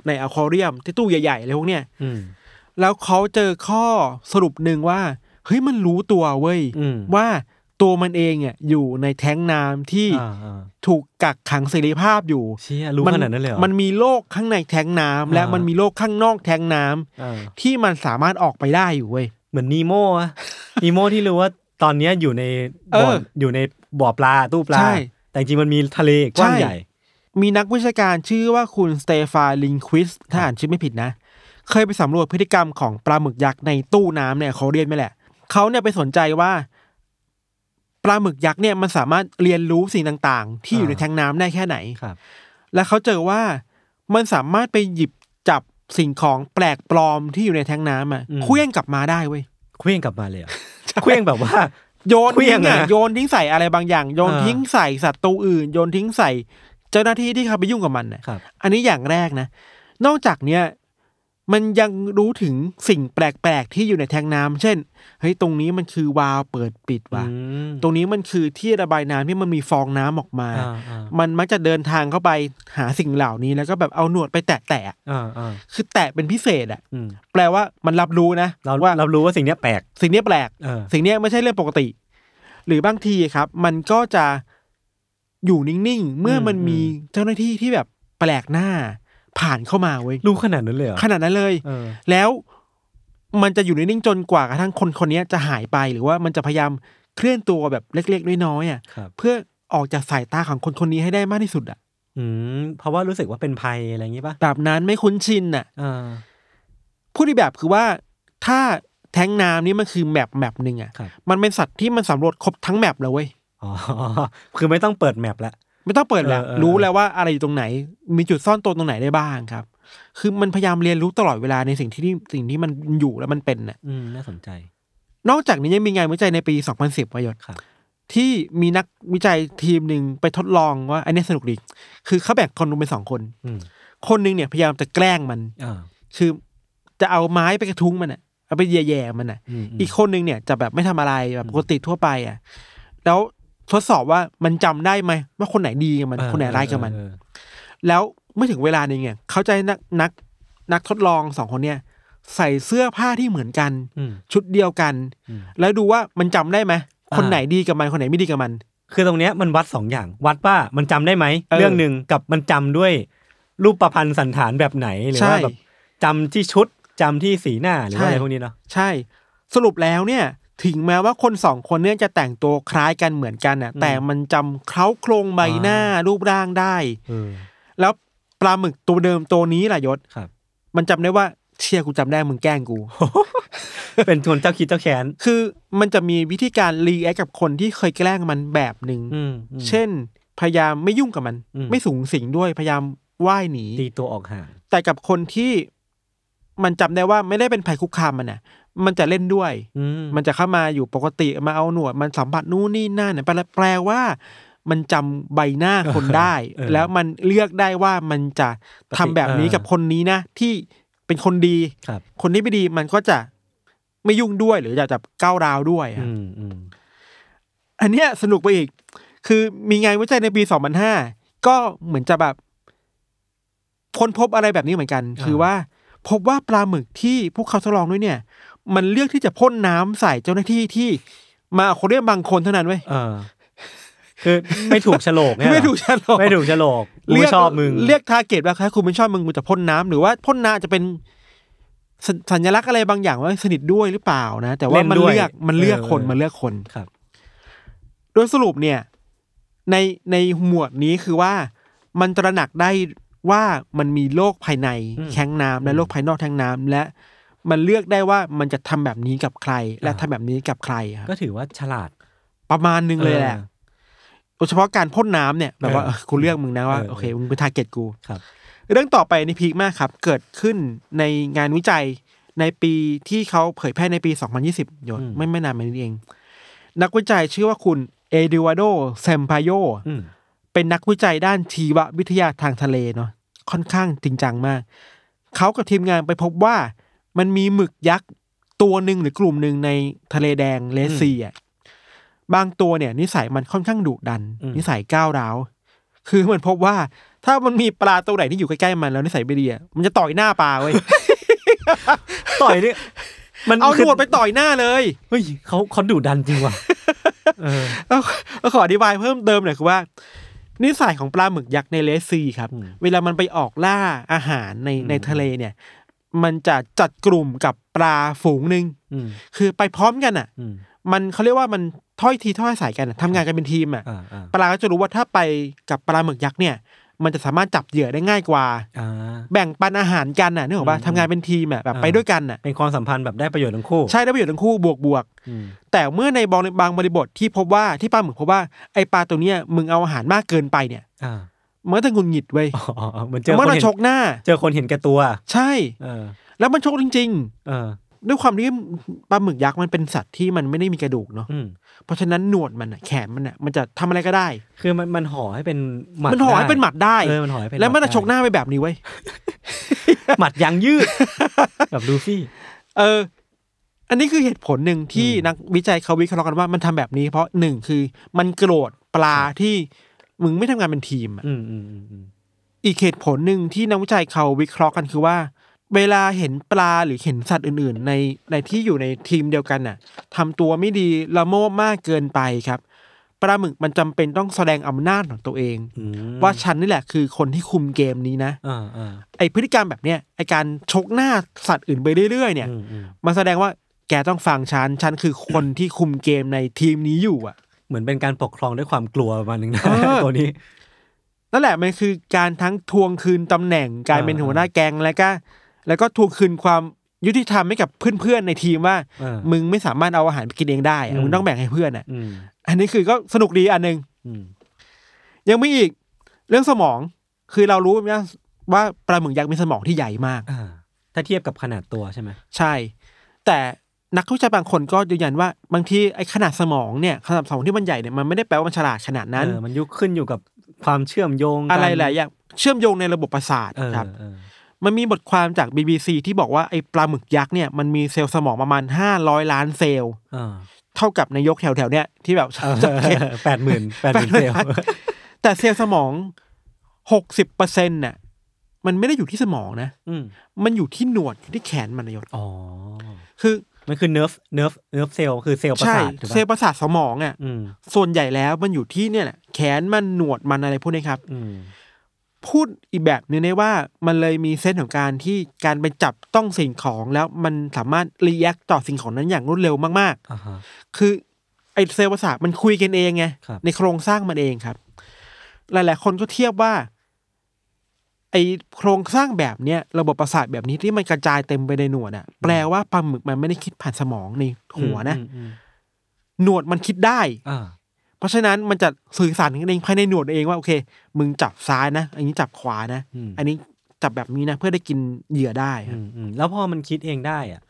ในอควาเรียมที่ตู้ใหญ่ๆอะไรพวกเนี้ยอืม แล้วเขาเจอข้อสรุปหนึ่งว่าเฮ้ยมันรู้ตัวเว้ยอืมว่าตัวมันเองอะอยู่ในแท้งน้ำที่อ่าอ่าถูกกักขังเสรีภาพอยู่เชี่ยรู้ขนาดนั้นเลยเหรอมันมีโลกข้างในแท้งน้ำและอ่ามัมันมีโลกข้างนอกแท้งน้ำอ่าที่มันสามารถออกไปได้อยู่เว้ยเหมือนนีโม่อะนีโม่ที่รู้ว่าตอนเนี้ยอยู่ในบ่อเอออยู่ในบ่อปลาตู้ปลาใช่แต่จริงๆมันมีทะเลกว้างใช่ใหญ่ มีนักวิชาการชื่อว่าคุณสเตฟานลิงควิสถ้าอ่านชื่อไม่ผิดนะ เคยไปสำรวจพฤติกรรมของปลาหมึกยักษ์ในตู้น้ำเนี่ยเขาเรียนไม่แหละเขาเนี่ยไปสนใจว่าปลาหมึกยักษ์เนี่ยมันสามารถเรียนรู้สิ่งต่างๆ ที่อยู่ในอ่าแทงน้ำได้แค่ไหนครับ และเขาเจอว่ามันสามารถไปหยิบจับสิ่งของแปลกปลอมที่อยู่ในแทงน้ำอะเคลื่อนกลับมาได้เว้ยเคว้งกลับมาเลยเหรอเคว้งแบบว่าโยนเคลื่ทิ้องงอะนะโยนทิ้งใส่อะไรบางอย่าง โยนอ่าทิ้งใส่สัตว์ตัวอื่น โยนทิ้งใส่ เจ้าหน้าที่ที่เขาไปยุ่งกับมันน่ะครับอันนี้อย่างแรกนะ นอกจากเนี้ย มันยังรู้ถึงสิ่งแปลกๆที่อยู่ในแทงน้ำเช่นเฮ้ยตรงนี้มันคือวาล์วเปิดปิดว่ะอืมตรงนี้มันคือที่ระบายน้ำที่มันมีฟองน้ำออกมาอ่าอ่ามันมักจะเดินทางเข้าไปหาสิ่งเหล่านี้แล้วก็แบบเอาหนวดไปแตะแตะอ่าอ่าๆคือแตะเป็นพิเศษอะอืมแปลว่ามันรับรู้นะเราว่าเรารู้ว่าสิ่งเนี้ยแปลก สิ่งเนี้ยแปลกเออสิ่งเนี้ยไม่ใช่เรื่องปกติ หรือบางทีครับ มันก็จะอยู่นิ่งๆ เมื่อมันมีเจ้าหน้าที่ที่แบบแปลกหน้า ผ่านเข้ามาเว้ยรู้ขนาดนั้นเลยเหรอขนาดนั้นเลยเออแล้วมันจะอยู่นิ่งๆจนกว่ากระทั่งคนคนนี้จะหายไปหรือว่ามันจะพยายามเคลื่อนตัวแบบเล็กๆน้อยๆอะครับเพื่อออกจากสายตาของคนคนนี้ให้ได้มากที่สุดอะอืมเพราะว่ารู้สึกว่าเป็นภัยอะไรอย่างงี้ป่ะแบบนั้นไม่คุ้นชินอะอ่าพูดอีกแบบคือว่าถ้าแท็งก์น้ำนี่มันคือ map map หนึ่งอะครับ มันเป็นสัตว์ที่มันสำรวจครบทั้ง map เลยเว้ย อ๋อ คือไม่ต้องเปิด map ละ ไม่ต้องเปิดแล้วเออเออรู้แล้วว่าอะไรอยู่ตรงไหน มีจุดซ่อนตัวตรงไหนได้บ้างครับ คือมันพยายามเรียนรู้ตลอดเวลาในสิ่งที่นี่สิ่งที่มันอยู่แล้วมันเป็นน่ะอืมน่าสนใจ นอกจากนี้ยังมีงานวิจัยในปี 2010ประยศครับที่มีนักวิจัยทีมหนึ่งไปทดลองว่าอันนี้สนุกดี คือเขาแบ่งคนลงเป็นสองคนอืมคนหนึ่งเนี่ยพยายามจะแกล้งมันอ่าคือจะเอาไม้ไปกระทุ้งมันอะเอาไปแย่ๆมันอะอืมอีกคนหนึ่งเนี่ยจะแบบไม่ทำอะไรแบบปกติทั่วไปอะ แล้ว ทดสอบว่ามันจำได้ไหมว่าคนไหนดีกับมันเออคนไหนร้ายกับมันเออแล้วเมื่อถึงเวลาหนึงเนี่ยเขาใจะให้นักนักนักทดลองสองคนเนี่ย ใส่เสื้อผ้าที่เหมือนกันอืมชุดเดียวกันอืมแล้วดูว่ามันจำได้ไหมอ่าคนไหนดีกับมันคนไหนไม่ดีกับมัน คือตรงเนี้ยมันวัดสองอย่าง วัดว่ามันจำได้ไหมเออเรื่องหนึ่งกับมันจำด้วย รูปประพันธ์สันฐานแบบไหนหรือใช่ว่าแบบจำที่ชุดจำที่สีหน้าหรือว่าอะไรใช่พวกนี้เนาะใช่ สรุปแล้วเนี่ย ถึงแม้ว่าคนสองคนเนี่ยจะแต่งตัวคล้ายกันเหมือนกันน่ะ แต่มันจำเคล้าโครงใบหน้ารูปร่างได้เออแล้วปลาหมึกตัวเดิมตัวนี้ล่ะยศครับ มันจำได้ว่าเชี่ยกูจำได้มึงแกล้งกู เป็นคนเจ้าคิดเจ้าแค้นคือมันจะมีวิธีการ react กับคนที่เคยแกล้งมันแบบหนึ่งอืมอืมเช่น พยายามไม่ยุ่งกับมันอืมไม่สุงสิงด้วยพยายามว่ายหนีตีตัวออกห่างแต่กับคนที่มันจำได้ว่าไม่ได้เป็นภัยคุกคามมันน่ะ มันจะเล่นด้วยอืมมันจะเข้ามาอยู่ปกติมาเอาหนวด มันสัมผัสนู่นนี่นั่นน่ะแปลแปลว่า มันจำใบหน้าคนได้เออแล้วมันเลือกได้ว่ามันจะทำแบบนี้เออกับคนนี้นะ ที่เป็นคนดีครับ คนที่ไม่ดีมันก็จะไม่ยุ่งด้วยหรือจะจะก้าวร้าวด้วยอะอืมอืมอันเนี้ยสนุกไปอีก คือมีงานวิจัยในปี2005ก็เหมือนจะแบบค้นพบอะไรแบบนี้เหมือนกัน คือว่า พบว่าปลาหมึกที่พวกเขาทดลองด้วยเนี่ย มันเลือกที่จะพ่นน้ำใส่เจ้าหน้าที่ที่มาคนเรียกบางคนเท่านั้นเว้ยเออคือไม่ถูกโฉลกเนี่ยเหรอไม่ถูกฉลกไม่ถูกโฉลกกูเรีไม่ยกชอบมึงเรียกทาร์เก็ตว่าถ้าคุณไม่ชอบมึงกูจะพ่นน้ำหรือว่าพ่นน้ำจะเป็นสสัญลักษณ์อะไรบางอย่างว่าสนิทด้วยหรือเปล่านะ แต่ว่ามันเล่นด้วยเลือกมันเลือกคนเออมันเลือกคนครับ โดยสรุปเนี่ย ในในหมวดนี้คือว่ามันตระหนักได้ว่ามันมีโลกภายในอืมแท้งน้ำและโลกภายนอกแท้งน้ำและ มันเลือกได้ว่ามันจะทำแบบนี้กับใคร และอ่าทำแบบนี้กับใครครับก็ถือว่าฉลาดประมาณนึงเลยแหละออโดยเฉพาะการพ่นน้ำเนี่ยแบบว่าเออเออกูเลือกมึงนะว่าเออโอเคมึงเป็น target กูครับ เรื่องต่อไปใน peak มากครับ เกิดขึ้นในงานวิจัยในปีที่เขาเผยแพร่ในปี 2020ยศอืมไม่ไม่นานมานี้เอง นักวิจัยชื่อว่าคุณเอดิวาโดเซมพาโยอืมเป็นนักวิจัยด้านชีววิทยาทางทะเลเนาะค่อนข้างจริงจังมาก เขากับทีมงานไปพบว่า มันมีหมึกยักษ์ตัวหนึ่งหรือกลุ่มหนึ่งในทะเลแดงเลสซีอะบางตัวเนี่ย นิสัยมันค่อนข้างดุดันอืมนิสัยก้าวร้าว คือมันพบว่าถ้ามันมีปลาตัวไหนที่อยู่ใกล้ๆมันแล้วนิสัยไม่ดีอะมันจะต่อยหน้าปลาเว้ยต่อยเนี่ยมันเอาหคืนวดไปต่อยหน้าเลยเฮ้ยเขาเขาดุดันจริงว่ะเออแล้วแล้วขออธิบายเพิ่มเติมหน่อยคือว่า นิสัยของปลาหมึกยักษ์ในเลสซีครับอืมเวลามันไปออกล่าอาหารในอืมในทะเลเนี่ย มันจะจัดกลุ่มกับปลาฝูงหนึ่งอืมคือไปพร้อมกันอะอืมมันเขาเรียกว่ามันถ้อยทีถ้อยอาศัยกันอะทำงานกันเป็นทีมอะอ่าอ่าปลาก็จะรู้ว่าถ้าไปกับปลาหมึกยักษ์เนี่ย มันจะสามารถจับเหยื่อได้ง่ายกว่าอ่าแบ่งปันอาหารกันอะนึกออกป่ะอืมทำงานเป็นทีมอะแบบอ่าไปด้วยกันอะเป็นความสัมพันธ์แบบได้ประโยชน์ทั้งคู่ใช่ได้ประโยชน์ทั้งคู่บวกบวกอืมแต่เมื่อในบางบางบริบทที่พบว่าที่ปลาหมึกพบว่าไอปลาตัวเนี้ยมึงเอาอาหารมากเกินไปเนี่ยอ่า มันก็จะหงุนหงิดเว้ยอ๋ออ๋อเหมือนเจอมันคนจะเห็นชกหน้า เจอคนเห็นแก่ตัว ใช่เออแล้วมันชกจริงเออๆด้วยความที่ปลาหมึกยักษ์มันเป็นสัตว์ที่มันไม่ได้มีกระดูกเนาะอืมเพราะฉะนั้นหนวดมันอะแขนมันอะมันจะทำอะไรก็ได้ คือมันมันห่อให้เป็นหมัดมันห่อให้เป็นหมัดได้เออมันห่อให้เป็นแล้วมันจะดชกหน้าไปแบบนี้เว้ยหมัดยางยืดแบบลูฟี่ เออ อันนี้คือเหตุผลหนึ่งที่อืมนักวิจัยเขาวิเคราะห์กันว่ามันทำแบบนี้ เพราะหนึ่งคือมันโกรธปลาที่ มึงไม่ทำงานเป็นทีมอะอืมอืมอืมอืมอีกเหตุผลหนึ่งที่นักวิจัยเขาวิเคราะห์กันคือว่า เวลาเห็นปลาหรือเห็นสัตว์อื่น ๆ ในในที่อยู่ในทีมเดียวกันน่ะทำตัวไม่ดีละโมบมากเกินไปครับปลาหมึกมันจำเป็นต้องแสดงอำนาจของตัวเองอืมว่าฉันนี่แหละคือคนที่คุมเกมนี้นะอ่าอ่าไอพฤติกรรมแบบเนี้ยไอการชกหน้าสัตว์อื่นไปเรื่อยๆ เนี่ยอืมอืมมันแสดงว่าแกต้องฟังฉันฉันคือคนที่คุมเกมในทีมนี้อยู่อะ เหมือนเป็นการปกครองด้วยความกลัวประมาณนึงนะเออตัวนี้นั่นแหละมันคือการทั้งทวงคืนตำแหน่งการเป็นอ่าหัวหน้าแก๊งแล้วก็ แล้วก็ทวงคืนความยุติธรรมให้กับเพื่อนๆในทีมว่าเออมึงไม่สามารถเอาอาหารไปกินเองได้อะอืมมึงต้องแบ่งให้เพื่อนอะอืมอันนี้คือก็สนุกดีอันหนึ่งอืมยังมีอีกเรื่องสมองคือเรารู้ว่าว่าปลาหมึกยักษ์มีสมองที่ใหญ่มากอ่าถ้าเทียบกับขนาดตัวใช่ไหมใช่ แต่ นักวิจัยบางคนก็ยืนยันว่าบางทีไอ้ขนาดสมองเนี่ยขนาดสมองที่มันใหญ่เนี่ยมันไม่ได้แปลว่ามันฉลาดขนาดนั้นเออมันยุคขึ้นอยู่กับความเชื่อมโยงกันอะไรหลายอย่างเชื่อมโยงในระบบประสาทเออครับเออมันมีบทความจาก BBC ที่บอกว่าไอ้ปลาหมึกยักษ์เนี่ยมันมีเซลล์สมองประมาณห้าร้อยล้านเซลล์เออเท่ากับนายกแถวๆเนี่ยที่แบบแปดหมื่นแปดหมื่นเซลล์แต่เซลล์สมองหกสิบเปอร์เซ็นต์น่ะมันไม่ได้อยู่ที่สมองนะอืมมันอยู่ที่หนวดอยู่ที่แขนมันนายศอ๋อคือ มันคือ nerve nerve nerve cell คือเซลล์ประสาทใช่ถูกเซลล์ปะประสาทสมองอะอืมส่วนใหญ่แล้วมันอยู่ที่เนี่ยแหละแขนมันหนวดมันอะไรพวกนี้ครับ อืมพูดอีกแบบหนึ่งได้ว่ามันเลยมี sense ของการที่การไปจับต้องสิ่งของแล้วมันสามารถ react ต่อสิ่งของนั้นอย่างรวดเร็วมากอ่าฮะ ๆ คือไอเซลล์ประสาทมันคุยกันเองไงครับ ในโครงสร้างมันเองครับ หลาย ๆ คนก็เทียบว่า ไอโครงสร้างแบบเนี้ยระบบประสาทแบบนี้ที่มันกระจายเต็มไปในหนวดอะแปลว่าปลาหมึกมันไม่ได้คิดผ่านสมองในหัวนะอืมอืมหนวดมันคิดได้อ่าเพราะฉะนั้นมันจะสื่อสารกันเองภายในหนวดเองว่าโอเค มึงจับซ้ายนะอันนี้จับขวานะอืมอันนี้จับแบบนี้นะเพื่อได้กินเหยื่อได้คอืรับมอืมแล้วพอมันคิดเองได้อะ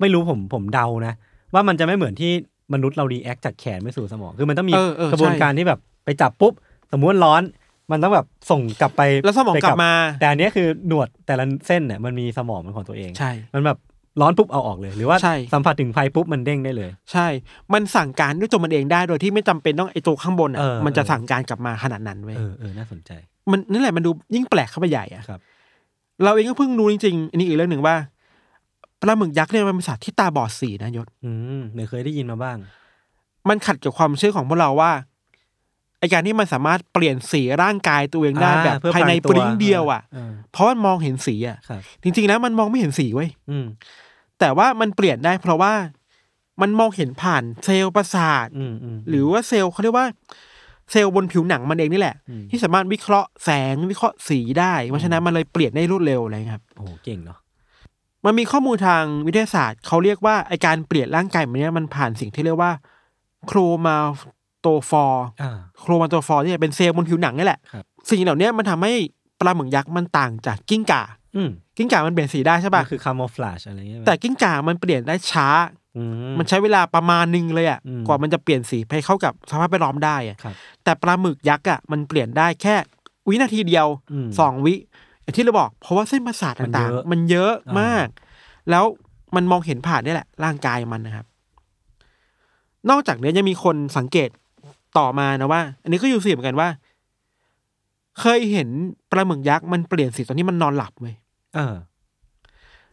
ไม่รู้ผมผมเดานะ ว่ามันจะไม่เหมือนที่มนุษย์เรา react จากแขนไปสู่สมอง คือมันต้องมีเออเออกระบวนใช่การที่แบบไปจับปุ๊บ สมมติมันร้อน มันต้องแบบส่งกลับไปแล้วสมองไปกลับมา แต่อันเนี้ยคือหนวดแต่ละเส้นเนี่ยมันมีสมองเป็นของตัวเอง ใช่ มันแบบร้อนปุ๊บเอาออกเลย หรือว่าใช่สัมผัสถึงไฟปุ๊บมันเด้งได้เลย ใช่ มันสั่งการด้วยตัวมันเองได้โดยที่ไม่จำเป็นต้องไอ้ตัวข้างบนอะเออมันจะเออสั่งการกลับมาขนาดนั้นเว้ยเออเออน่าสนใจ มันนั่นแหละมันดูยิ่งแปลกเข้าไปใหญ่อะครับ เราเองก็เพิ่งรู้จริงๆอันนี้อีกเรื่องหนึ่งว่าปลาหมึกยักษ์เนี่ยมันเป็นสัตว์ที่ตาบอดสีนะยศ อืมเดี๋ยวเคยได้ยินมาบ้าง มันขัดกับความเชื่อของพวกเราว่า ไอการที่มันสามารถเปลี่ยนสีร่างกายตัวเองได้อ่าแบบเพื่อภายในพรางตัวปริ้งเดียวอะเออเพราะมันมองเห็นสีอะ ครับ จริงๆแล้วมันมองไม่เห็นสีเว้ย อืมแต่ว่ามันเปลี่ยนได้เพราะว่ามันมองเห็นผ่านเซลล์ประสาท อืมอืม หรือว่าเซลล์เขาเรียกว่า เซลล์บนผิวหนังมันเองนี่แหละ อืม ที่สามารถวิเคราะห์แสงวิเคราะห์สีได้ เพราะฉะนั้นมันเลยเปลี่ยนได้รวดเร็วอะไรครับ โอ้โหเก่งเนาะมันมีข้อมูลทางวิทยาศาสตร์เขาเรียกว่าไอ้การเปลี่ยนร่างกายแบบเนี้ยมันผ่านสิ่งที่เรียกว่า chromatophore อ่า chromatophore ที่เป็นเซลล์บนผิวหนังนี่แหละครับสิ่งเหล่านี้มันทำให้ปลาหมึกยักษ์มันต่างจากกิ้งก่าอืมกิ้งก่ามันเปลี่ยนสีได้ใช่ปะมันคือ camouflageอะไรเงี้ยแต่กิ้งก่ามันเปลี่ยนได้ช้าอืมันใช้เวลาประมาณหนึงเลยอะอืมกว่ามันจะเปลี่ยนสีให้เข้ากับสภาพแวดล้อมได้อะครับแต่ปลาหมึกยักษ์อะมันเปลี่ยนได้แค่วินาทีเดียวอืมสองวิอย่างที่เราบอก เพราะว่าเส้นประสาทมันต่างเยอะๆมันเยอะอ่ามมาก แล้วมันมองเห็นผ่านนี่แหละ ร่างกายมันนะครับ นอกจากนี้ยังมีคนสังเกต ต่อมานะว่า อันนี้ก็อยู่สี่เหมือนกันว่า เคยเห็นปลาหมึกยักษ์มันเปลี่ยนสีตอนที่มันนอนหลับไหมเออ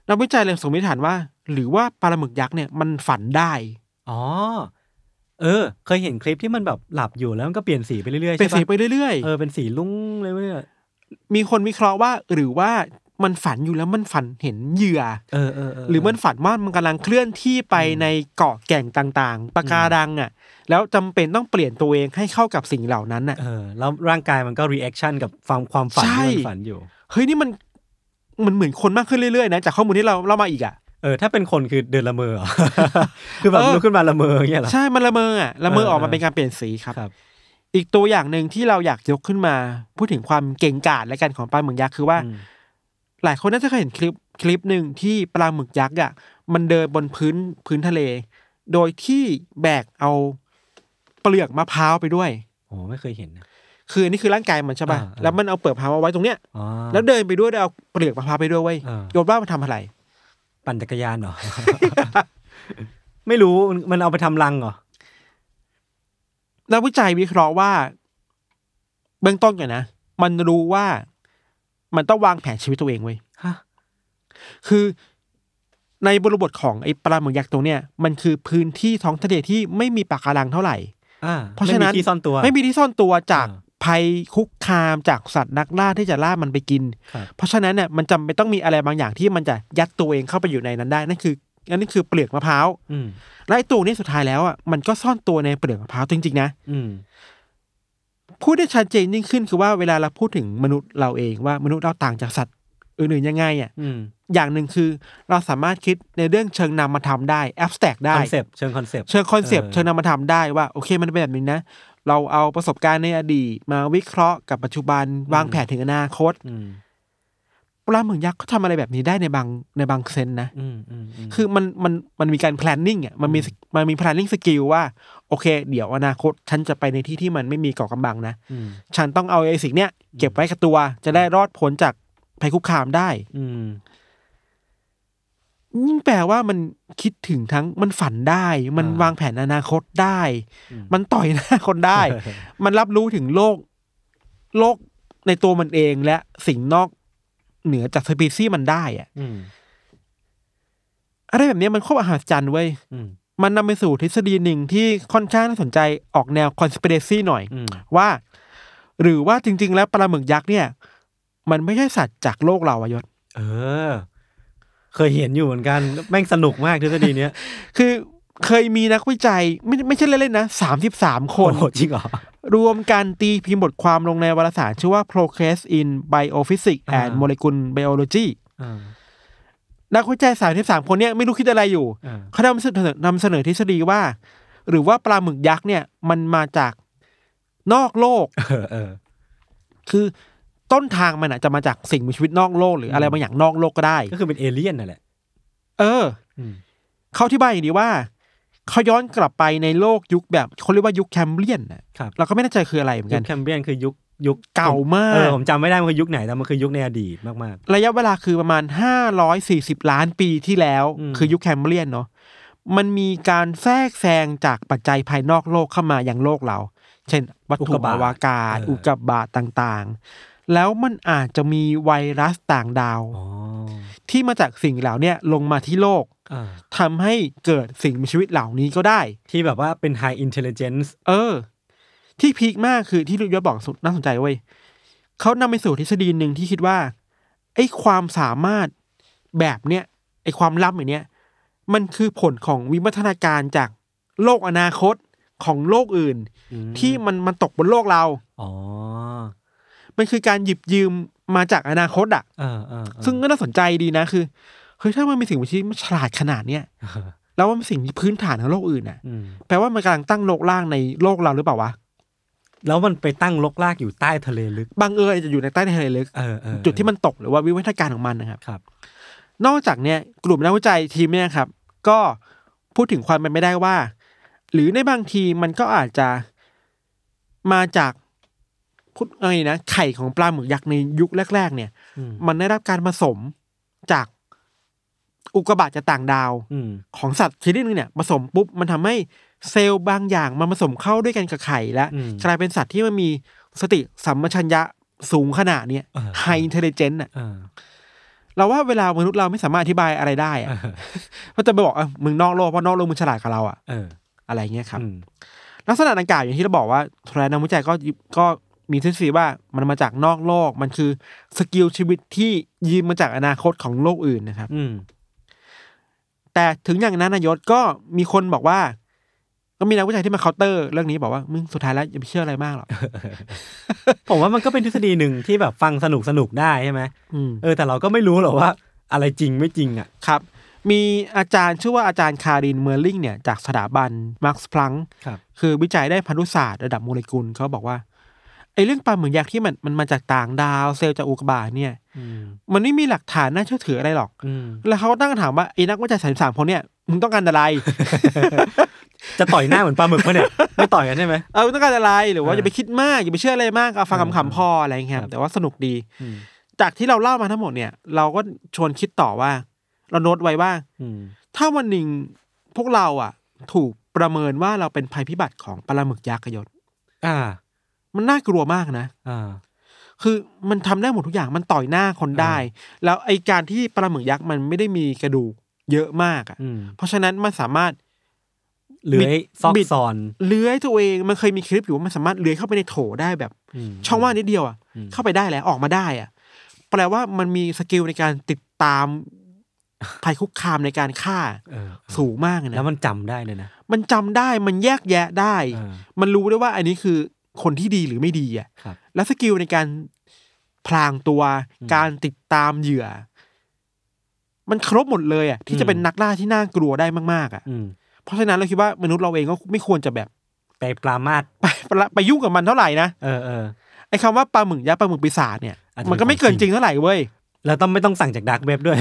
นักวิจัยเลยสมมติฐานว่า หรือว่าปลาหมึกยักษ์เนี่ยมันฝันได้ อ๋อ เออ เคยเห็นคลิปที่มันแบบหลับอยู่แล้วมันก็เปลี่ยนสีไปเรื่อยๆเป็นใช่สีปะไปเรื่อยเออเป็นสีรุ้งเลยเว้ยๆมีคนวิเคราะห์ว่าหรือว่า มันฝันอยู่แล้วมันฝันเห็นเหยื่อเออเออเออหรือมันฝันว่ามันกำลังเคลื่อนที่ไปในเกาะแก่งต่างๆปะการังอะ แล้วจำเป็นต้องเปลี่ยนตัวเองให้เข้ากับสิ่งเหล่านั้นอะเออแล้วร่างกายมันก็ reaction กับความความฝันใช่ที่มันฝันอยู่เฮ้ยนี่มันมันเหมือนคนมากขึ้นเรื่อยๆนะจากข้อมูลที่เราเล่ามาอีกอะเออถ้าเป็นคนคือเดินละเมอเหรอคือแบบเออลุกขึ้นมาละเมออย่างเงี้ยเหรอใช่มันละเมออะละเมอเออออกมาเป็นการเปลี่ยนสีครับครับอีกตัวอย่างหนึ่งที่เราอยากยกขึ้นมา พูดถึงความเก่งกาจและกันของปลาหมึกยักษ์คือว่าอืม หลายคนน่าจะเคยเห็นคลิปคลิปหนึ่งที่ปลาหมึกยักษ์อะมันเดินบนพื้นพื้นทะเล โดยที่แบกเอาเปลือกมะพร้าวไปด้วยโอ้ไม่เคยเห็นนะ คืออันนี้คือร่างกายมันใช่ป่ะอ่าอ่า แล้วมันเอาเปลือกมะพร้าวมาไว้ตรงเนี้ยอ๋อแล้วเดินไปด้วยแล้วเอาเปลือกมะพร้าวไปด้วยเว้ยอ่าโยนว่ามันทำอะไร ปั่นจักรยานเหรอ ไม่รู้มันเอาไปทำรังเหรอ นักวิจัยวิเคราะห์ว่า เบื้องต้นก่อนนะ มันรู้ว่า มันต้องวางแผนชีวิตตัวเองเว้ยฮะคือในบริบทของไอ้ปลาหมึกยักษ์ตัวเนี้ยมันคือพื้นที่ท้องทะเลที่ไม่มีปะการังเท่าไหร่อ่าเพราะฉะนั้นไม่มีที่ซ่อนตัวไม่มีที่ซ่อนตัวจากอ่าภัยคุกคามจากสัตว์นักล่าที่จะล่ามันไปกินครับเพราะฉะนั้นเนี่ยมันจำเป็นต้องมีอะไรบางอย่างที่มันจะยัดตัวเองเข้าไปอยู่ในนั้นได้นั่นคืออันนี้คือเปลือกมะพร้าวอืมและไอ้ตัวนี้สุดท้ายแล้วอะมันก็ซ่อนตัวในเปลือกมะพร้าวจริงๆนะอืม พูดได้ชัดเจนยิ่งขึ้นคือว่าเวลาเราพูดถึงมนุษย์เราเองว่ามนุษย์เราต่างจากสัตว์อื่นๆยังไงอะอืมอย่างหนึ่งคือเราสามารถคิดในเรื่องเชิงนามธรรมได้ abstract ได้คอนเซปต์เชิง concept เชิง concept เออเชิงนามธรรมได้ว่าโอเคมันเป็นแบบนี้นะ เราเอาประสบการณ์ในอดีตมาวิเคราะห์กับปัจจุบันวางแผนถึงอนาคตอืม ปลาหมึกยักษ์เขาทำอะไรแบบนี้ได้ในบางในบาง sense นะ อืมอืมมคือมันมันมันมีการ planning อะมันมีมันมี planning skill ว่า โอเค เดี๋ยวอนาคต ฉันจะไปในที่ที่มันไม่มีเกาะกำบังนะ มฉันต้องเอาไอ้สิ่งเนี้ยเก็บไว้กับตัว จะได้รอดพ้นจากภัยคุกคามได้ อืมยิ่งแปลว่ามันคิดถึงทั้งมันฝันได้ มันอ่าวางแผนอนาคตได้อืมมันต่อยหน้าคนได้ มันรับรู้ถึงโลก โลกในตัวมันเองและสิ่งนอก เหนือจากสปีซี่มันได้อะอืมอะไรแบบเนี้ยมันโคตรมหัศจรรย์เว้ยอืมมันนำไปสู่ทฤษฎีหนึ่งที่ค่อนข้างน่าสนใจออกแนว conspiracy หน่อยอืมว่า หรือว่าจริง ๆ แล้วปลาหมึกยักษ์เนี่ย มันไม่ใช่สัตว์จากโลกเราอะยศ เออ เคยเห็นอยู่เหมือนกัน แม่งสนุกมากทฤษฎีเนี้ย คือ เคยมีนักวิจัยไม่ไม่ใช่เล่นๆนะสามสิบสามคน โอ้โหจริงเหรอ รวมกันตีพิมพ์บทความลงในวารสารชื่อว่า Progress in Biophysics อ่า and Molecular Biology อ่า นักวิจัยสามสิบสามคนเนี่ยไม่รู้คิดอะไรอยู่ อ่า เขานำเสนอนำเสนอทฤษฎีว่า หรือว่าปลาหมึกยักษ์เนี่ยมันมาจากนอกโลก เออเออ คือต้นทางมันอาจจะมาจากสิ่งมีชีวิตนอกโลก หรืออะไรบางอย่างนอกโลกก็ได้ ก็คือเป็นเอเลี่ยนนั่นแหละ เออ อืม เขาอธิบายอย่างนี้ว่า เขาย้อนกลับไปในโลกยุคแบบเขาเรียกว่ายุคแคมเบรียนนะครับเราก็ไม่แน่ใจคืออะไรเหมือนกันยุคแคมเบรียนคือยุคยุคเก่ามาก เออผมจำไม่ได้มันคือยุคไหนแต่มันคือยุคในอดีตมาก ระยะเวลาคือประมาณห้าร้อยสี่สิบล้านปีที่แล้ว อืม คือยุคแคมเบรียนเนาะมันมีการแทรกแซงจากปัจจัยภายนอกโลกเข้ามาอย่างโลกเรา เช่น วัตถุอวกาศ อุกกาบาตต่างๆ แล้วมันอาจจะมีไวรัสต่างดาว ๆอ๋อที่มาจากสิ่งเหล่าเนี้ยลงมาที่โลก อ่าทำให้เกิดสิ่งมีชีวิตเหล่านี้ก็ได้ ที่แบบว่าเป็น high intelligence เออ ที่พีคมากคือที่ลุยศบอกสุดน่าสนใจเว้ยเขานำไปสู่ทฤษฎีหนึ่งที่คิดว่าไอ้ความสามารถแบบเนี้ยไอ้ความลับอย่างเนี้ยมันคือผลของวิวัฒนาการจากโลกอนาคตของโลกอื่นอืมที่มันมันตกบนโลกเราอ๋อมันคือการหยิบยืมมาจากอนาคตอะเออเออเออซึ่งก็น่าสนใจดีนะคือ เฮ้ยถ้ามันมีสิ่งมีชีวิตมันฉลาดขนาดเนี้ยเออแล้วมันเป็นสิ่งที่พื้นฐานของโลกอื่นอะอืมแปลว่ามันกำลังตั้งโลกล่างในโลกเราหรือเปล่าวะแล้วมันไปตั้งลกลากอยู่ใต้ทะเลลึกบางเอิญอาจจะอยู่ในใต้ทะเลลึกเออเออจุดที่มันตกหรือว่าวิวัฒนาการของมันนะครับครับ นอกจากเนี้ยกลุ่มนักวิจัยทีมเนี่ยครับ ก็พูดถึงความเป็นไม่ได้ว่า หรือในบางทีมันก็อาจจะมาจากพูดอะไรนะไข่ของปลาหมึกยักษ์ในยุคแรก ๆ เนี่ยอืมมันได้รับการผสมจาก อุกกาบาตจากต่างดาวอืมของสัตว์ชนิดหนึงเนี่ยผสมปุ๊บมันทำให้เซลล์บางอย่างมันผสมเข้าด้วยกันกับไข่แล้วอืมกลายเป็นสัตว์ที่มันมีสติสัมปชัญญะสูงขนาดเนี้ยเออ high intelligent อะเออเราว่าเวลามนุษย์เราไม่สามารถอธิบายอะไรได้อะเออก็จะไปบอกเออมึงนอกโลกเพราะนอกโลกมึงฉลาดกว่าเราอะเอออะไรเงี้ยครับอืมลักษณะดังกล่าวอย่างที่เราบอกว่าทรายนักวิจัยก็ก็มีทฤษฎีว่ามันมาจากนอกโลกมันคือ skill ชีวิตที่ยืมมาจากอนาคตของโลกอื่นนะครับ อืม แต่ถึงอย่างนั้นนายยชก็มีคนบอกว่า ก็มีนักวิจัยที่มาเคาน์เตอร์เรื่องนี้บอกว่ามึงสุดท้ายแล้วอย่าไปเชื่ออะไรมากหรอกผมว่ามันก็เป็นทฤษฎีหนึ่งที่แบบฟังสนุกสนุกได้ใช่ไหมอืมเออแต่เราก็ไม่รู้หรอกว่า อะไรจริงไม่จริงอะครับ มีอาจารย์ชื่อว่าอาจารย์คารินเมอร์ลิงเนี่ยจากสถาบัน Max Planck ครับคือวิจัยด้านพันธุศาสตร์ระดับโมเลกุลเขาบอกว่า ไอ้เรื่องปลาหมึกยักษ์ที่มันมันมาจากต่างดาวเซลล์จากอุกกาบาตเนี่ยอืมมันไม่มีหลักฐานน่าเชื่อถืออะไรหรอกอืมแล้วเขาก็ตั้งคำถามว่าไอ้นักวิจัยสามสามคนเนี่ยมึงต้องการอะไร จะต่อยหน้าเหมือนปลาหมึกปะเนี่ย ไม่ต่อยกันใช่ไหมเออมึงต้องการอะไรหรือว่าเอออย่าไปคิดมากอย่าไปเชื่ออะไรมากเอาฟังเออคำๆพออะไรอย่างเงี้ยคครัรับบแต่ว่าสนุกดีอืมจากที่เราเล่ามาทั้งหมดเนี่ย เราก็ชวนคิดต่อว่า เราโน้ตไว้ว่าอืมถ้าวันหนึ่งพวกเราอะ ถูกประเมินว่าเราเป็นภัยพิบัติของปลาหมึกยักษ์อะยศอ่า มันน่ากลัวมากนะอ่าคือมันทำได้หมดทุกอย่างมันต่อยหน้าคนได้ แล้วไอการที่ปลาหมึกยักษ์มันไม่ได้มีกระดูกเยอะมากอะอืมเพราะฉะนั้นมันสามารถเลื้อยซอกบิดซอนเลื้อยตัวเองมันเคยมีคลิปอยู่ว่ามันสามารถเลื้อยเข้าไปในโถได้แบบช่องว่างนิดเดียวอะอืมเข้าไปได้แล้วออกมาได้อะแปลว่ามันมี skill ในการติดตามภัยคุกคามในการฆ่าเออสูงมากเลยนะแล้วมันจำได้เลยนะมันจำได้มันแยกแยะได้เออมันรู้ได้ว่าอันนี้คือ คนที่ดีหรือไม่ดีอะครับและ skill ในการพลางตัวอืมการติดตามเหยื่อ มันครบหมดเลยอะที่จะเป็นนักล่าที่น่ากลัวได้มาก ๆ อะอืมเพราะฉะนั้นเราคิดว่ามนุษย์เราเองก็ไม่ควรจะแบบ ไปปรามาสไปไปละไปยุ่งกับมันเท่าไหร่นะเออเออไอ้คำว่าปลาหมึกยักษ์ปลาหมึกปีศาจเนี่ยอาจจะมันก็ไม่เกินเป็นของจจริริงงเท่าไหร่เว้ย แล้วต้องไม่ต้องสั่งจาก dark web ด้วย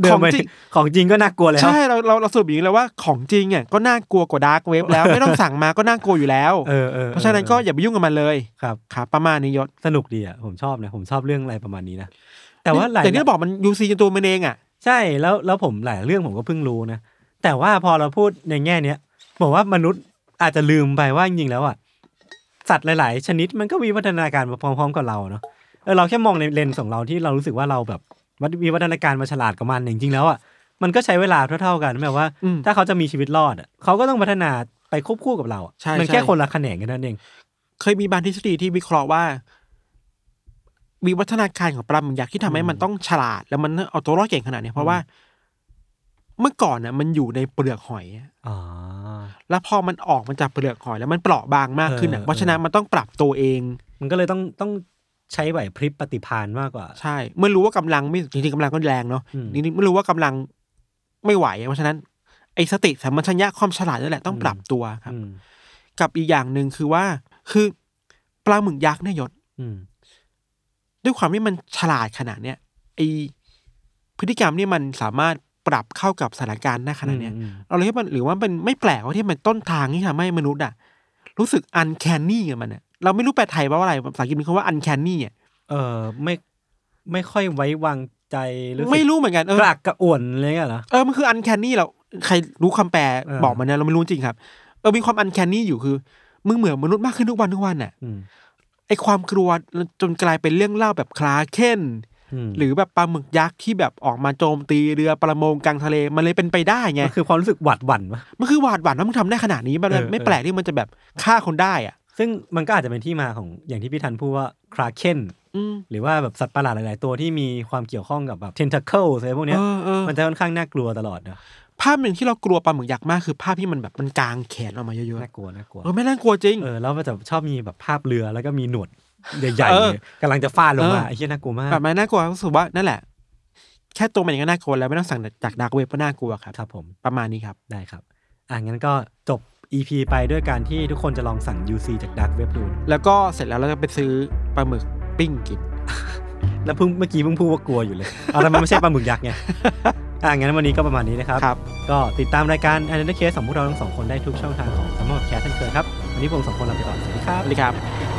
เดินไปของจริงของจริงก็น่ากลัวแล้วใช่เราเราเราสรุปอย่างนี้เลยว่าของจริงอะก็น่ากลัวกว่า dark web แล้วไม่ต้องสั่งมาก็น่ากลัวอยู่แล้วเออเออเพราะฉะนั้นก็อย่าไปยุ่งกับมันเลยครับครับประมาณนี้ยศสนุกดีอะผมชอบนะผมชอบเรื่องอะไรประมาณนี้นะแต่ว่าหลายอย่างที่เราบอกมันยูซีตัวมันเองอะใช่แล้วแล้วผมหลายเรื่องผมก็เพิ่งรู้นะแต่ว่าพอเราพูดในแง่เนี้ยบอกว่ามนุษย์อาจจะลืมไปว่าจริงๆแล้วอะสัตว์หลาย ๆ ชนิดมันก็วิวัฒนาการมาพร้อม ๆ กับเราเนาะ เออเราแค่มองในเลนส์ของเราที่เรารู้สึกว่าเราแบบวิวัฒนาการมาฉลาดกับมันจริงๆแล้วอะมันก็ใช้เวลาเท่าๆกันแบบว่าอืมถ้าเขาจะมีชีวิตรอดอะเขาก็ต้องพัฒนาไปควบคู่กับเราอะใช่มันแค่ใช่คนละแขนงกันนั่นเอง เคยมีบางทฤษฎีที่วิเคราะห์ว่าวิวัฒนาการของปลาหมึกยักษ์ที่ทำให้มันต้องฉลาด แล้วมันเอาตัวรอดเก่งขนาดเนี้ยเพราะว่า เมื่อก่อนน่ะ มันอยู่ในเปลือกหอยอะอ๋อแล้วพอมันออกมาจากเปลือกหอย แล้วมันเปราะบางมากขึ้นอะเออเพราะฉะนั้นมันต้องปรับตัวเอง มันก็เลยต้องต้อง ใช้ไหวพริบปฏิภาณมากกว่า ใช่เมื่อรู้ว่ากำลังไม่จริงๆกำลังก็แรงเนาะอืมนี่นี่ไม่รู้ว่ากำลังไม่ไหวเพราะฉะนั้นไอ้สติสัมปชัญญะความฉลาดนั่นแหละต้องปรับตัวครับอืมกับอีกอย่างหนึ่งคือว่า คือปลาหมึกยักษ์เนี่ยยศอืมด้วยความที่มันฉลาดขนาดเนี้ยไอพฤติกรรมนี่มันสามารถปรับเข้ากับสถานการณ์ได้ขนาดเนี้ยอืมเราเลยว่ามันหรือว่ามันไม่แปลกว่าที่มันต้นทางที่ทำให้มนุษย์อะ รู้สึกอันแคนนี่กับมันอะ เราไม่รู้แปลไทยว่าอะไรภาษาอังกฤษมันคำว่าอันแคนนี่อะเออไม่ไม่ค่อยไว้วางใจหรือไม่รู้เหมือนกันเอกอระอักกระอ่วนอะไรเงี้ยเหรอเออมันคืออันแคนนี่เราใครรู้คำแปลเออบอกมันนะเราไม่รู้จริงครับ เออมีความอันแคนนี่อยู่คือมึงเหมือนมนุษย์มากขึ้นทุกวันทุกวันอะอืมไอความกลัวจนกลายเป็นเรื่องเล่าแบบคลาเค้นมหรือแบบปลาหมึกยักษ์ที่แบบออกมาโจมตีเรือประมงกลางทะเลมันเลยเป็นไปได้ไงมันคือความรู้สึกหวาดหวั่นปะมันคือหวาดหวั่นว่ามึงทำได้ขนาดนี้มันเออไม่เออแปลกที่มันจะแบบฆ่าคนได้อะ ซึ่งมันก็อาจจะเป็นที่มาของอย่างที่พี่ทันพูดว่าคราเคนอืมหรือว่าแบบสัตว์ประหลาดหลาย ๆ ตัวที่มีความเกี่ยวข้องกับแบบ tentacle อะไรพวกเนี้ยเออเออมันจะค่อนข้างน่ากลัวตลอดนะภาพหนึ่งที่เรากลัวปลาหมึกยักษ์มากคือภาพที่มันแบบมันกางแขนออกมาเยอะน่ากลัวน่ากลัวๆเออไม่น่ากลัวจริงเออแล้วมันจะชอบมีแบบภาพเรือแล้วก็มีหนวดใหญ่เออๆกำลังจะฟาดลงมาเออไอ้เหี้ยน่ากลัวมากแบบนั้นน่ากลัวรู้สึกว่านั่นแหละ แค่ตัวมันเองก็น่ากลัวแล้วไม่ต้องสั่งจากดักเว็บก็น่ากลัวครับครับ ผมประมาณนี้ครับได้ครับอะงั้นก็จบ EP ไปด้วยการที่ทุกคนจะลองสั่ง UC จาก dark web ดู แล้วก็เสร็จแล้วเราจะไปซื้อปลาหมึกปิ้งกิน แล้วเพิ่งเมื่อกี้เพิ่งพูดว่ากลัวอยู่เลยเอาแต่มันไม่ใช่ปลาหมึกยักษ์ไงอะงั้นวันนี้ก็ประมาณนี้นะครับครับ ก็ติดตามรายการ a n a l y Case ของพวกเราทั้งสองคนได้ทุกช่องทางของ Salmon Podcast เช่นเคยครับ วันนี้ผมสองคนลาไปก่อนสวัสดีครับสวัสดีครับ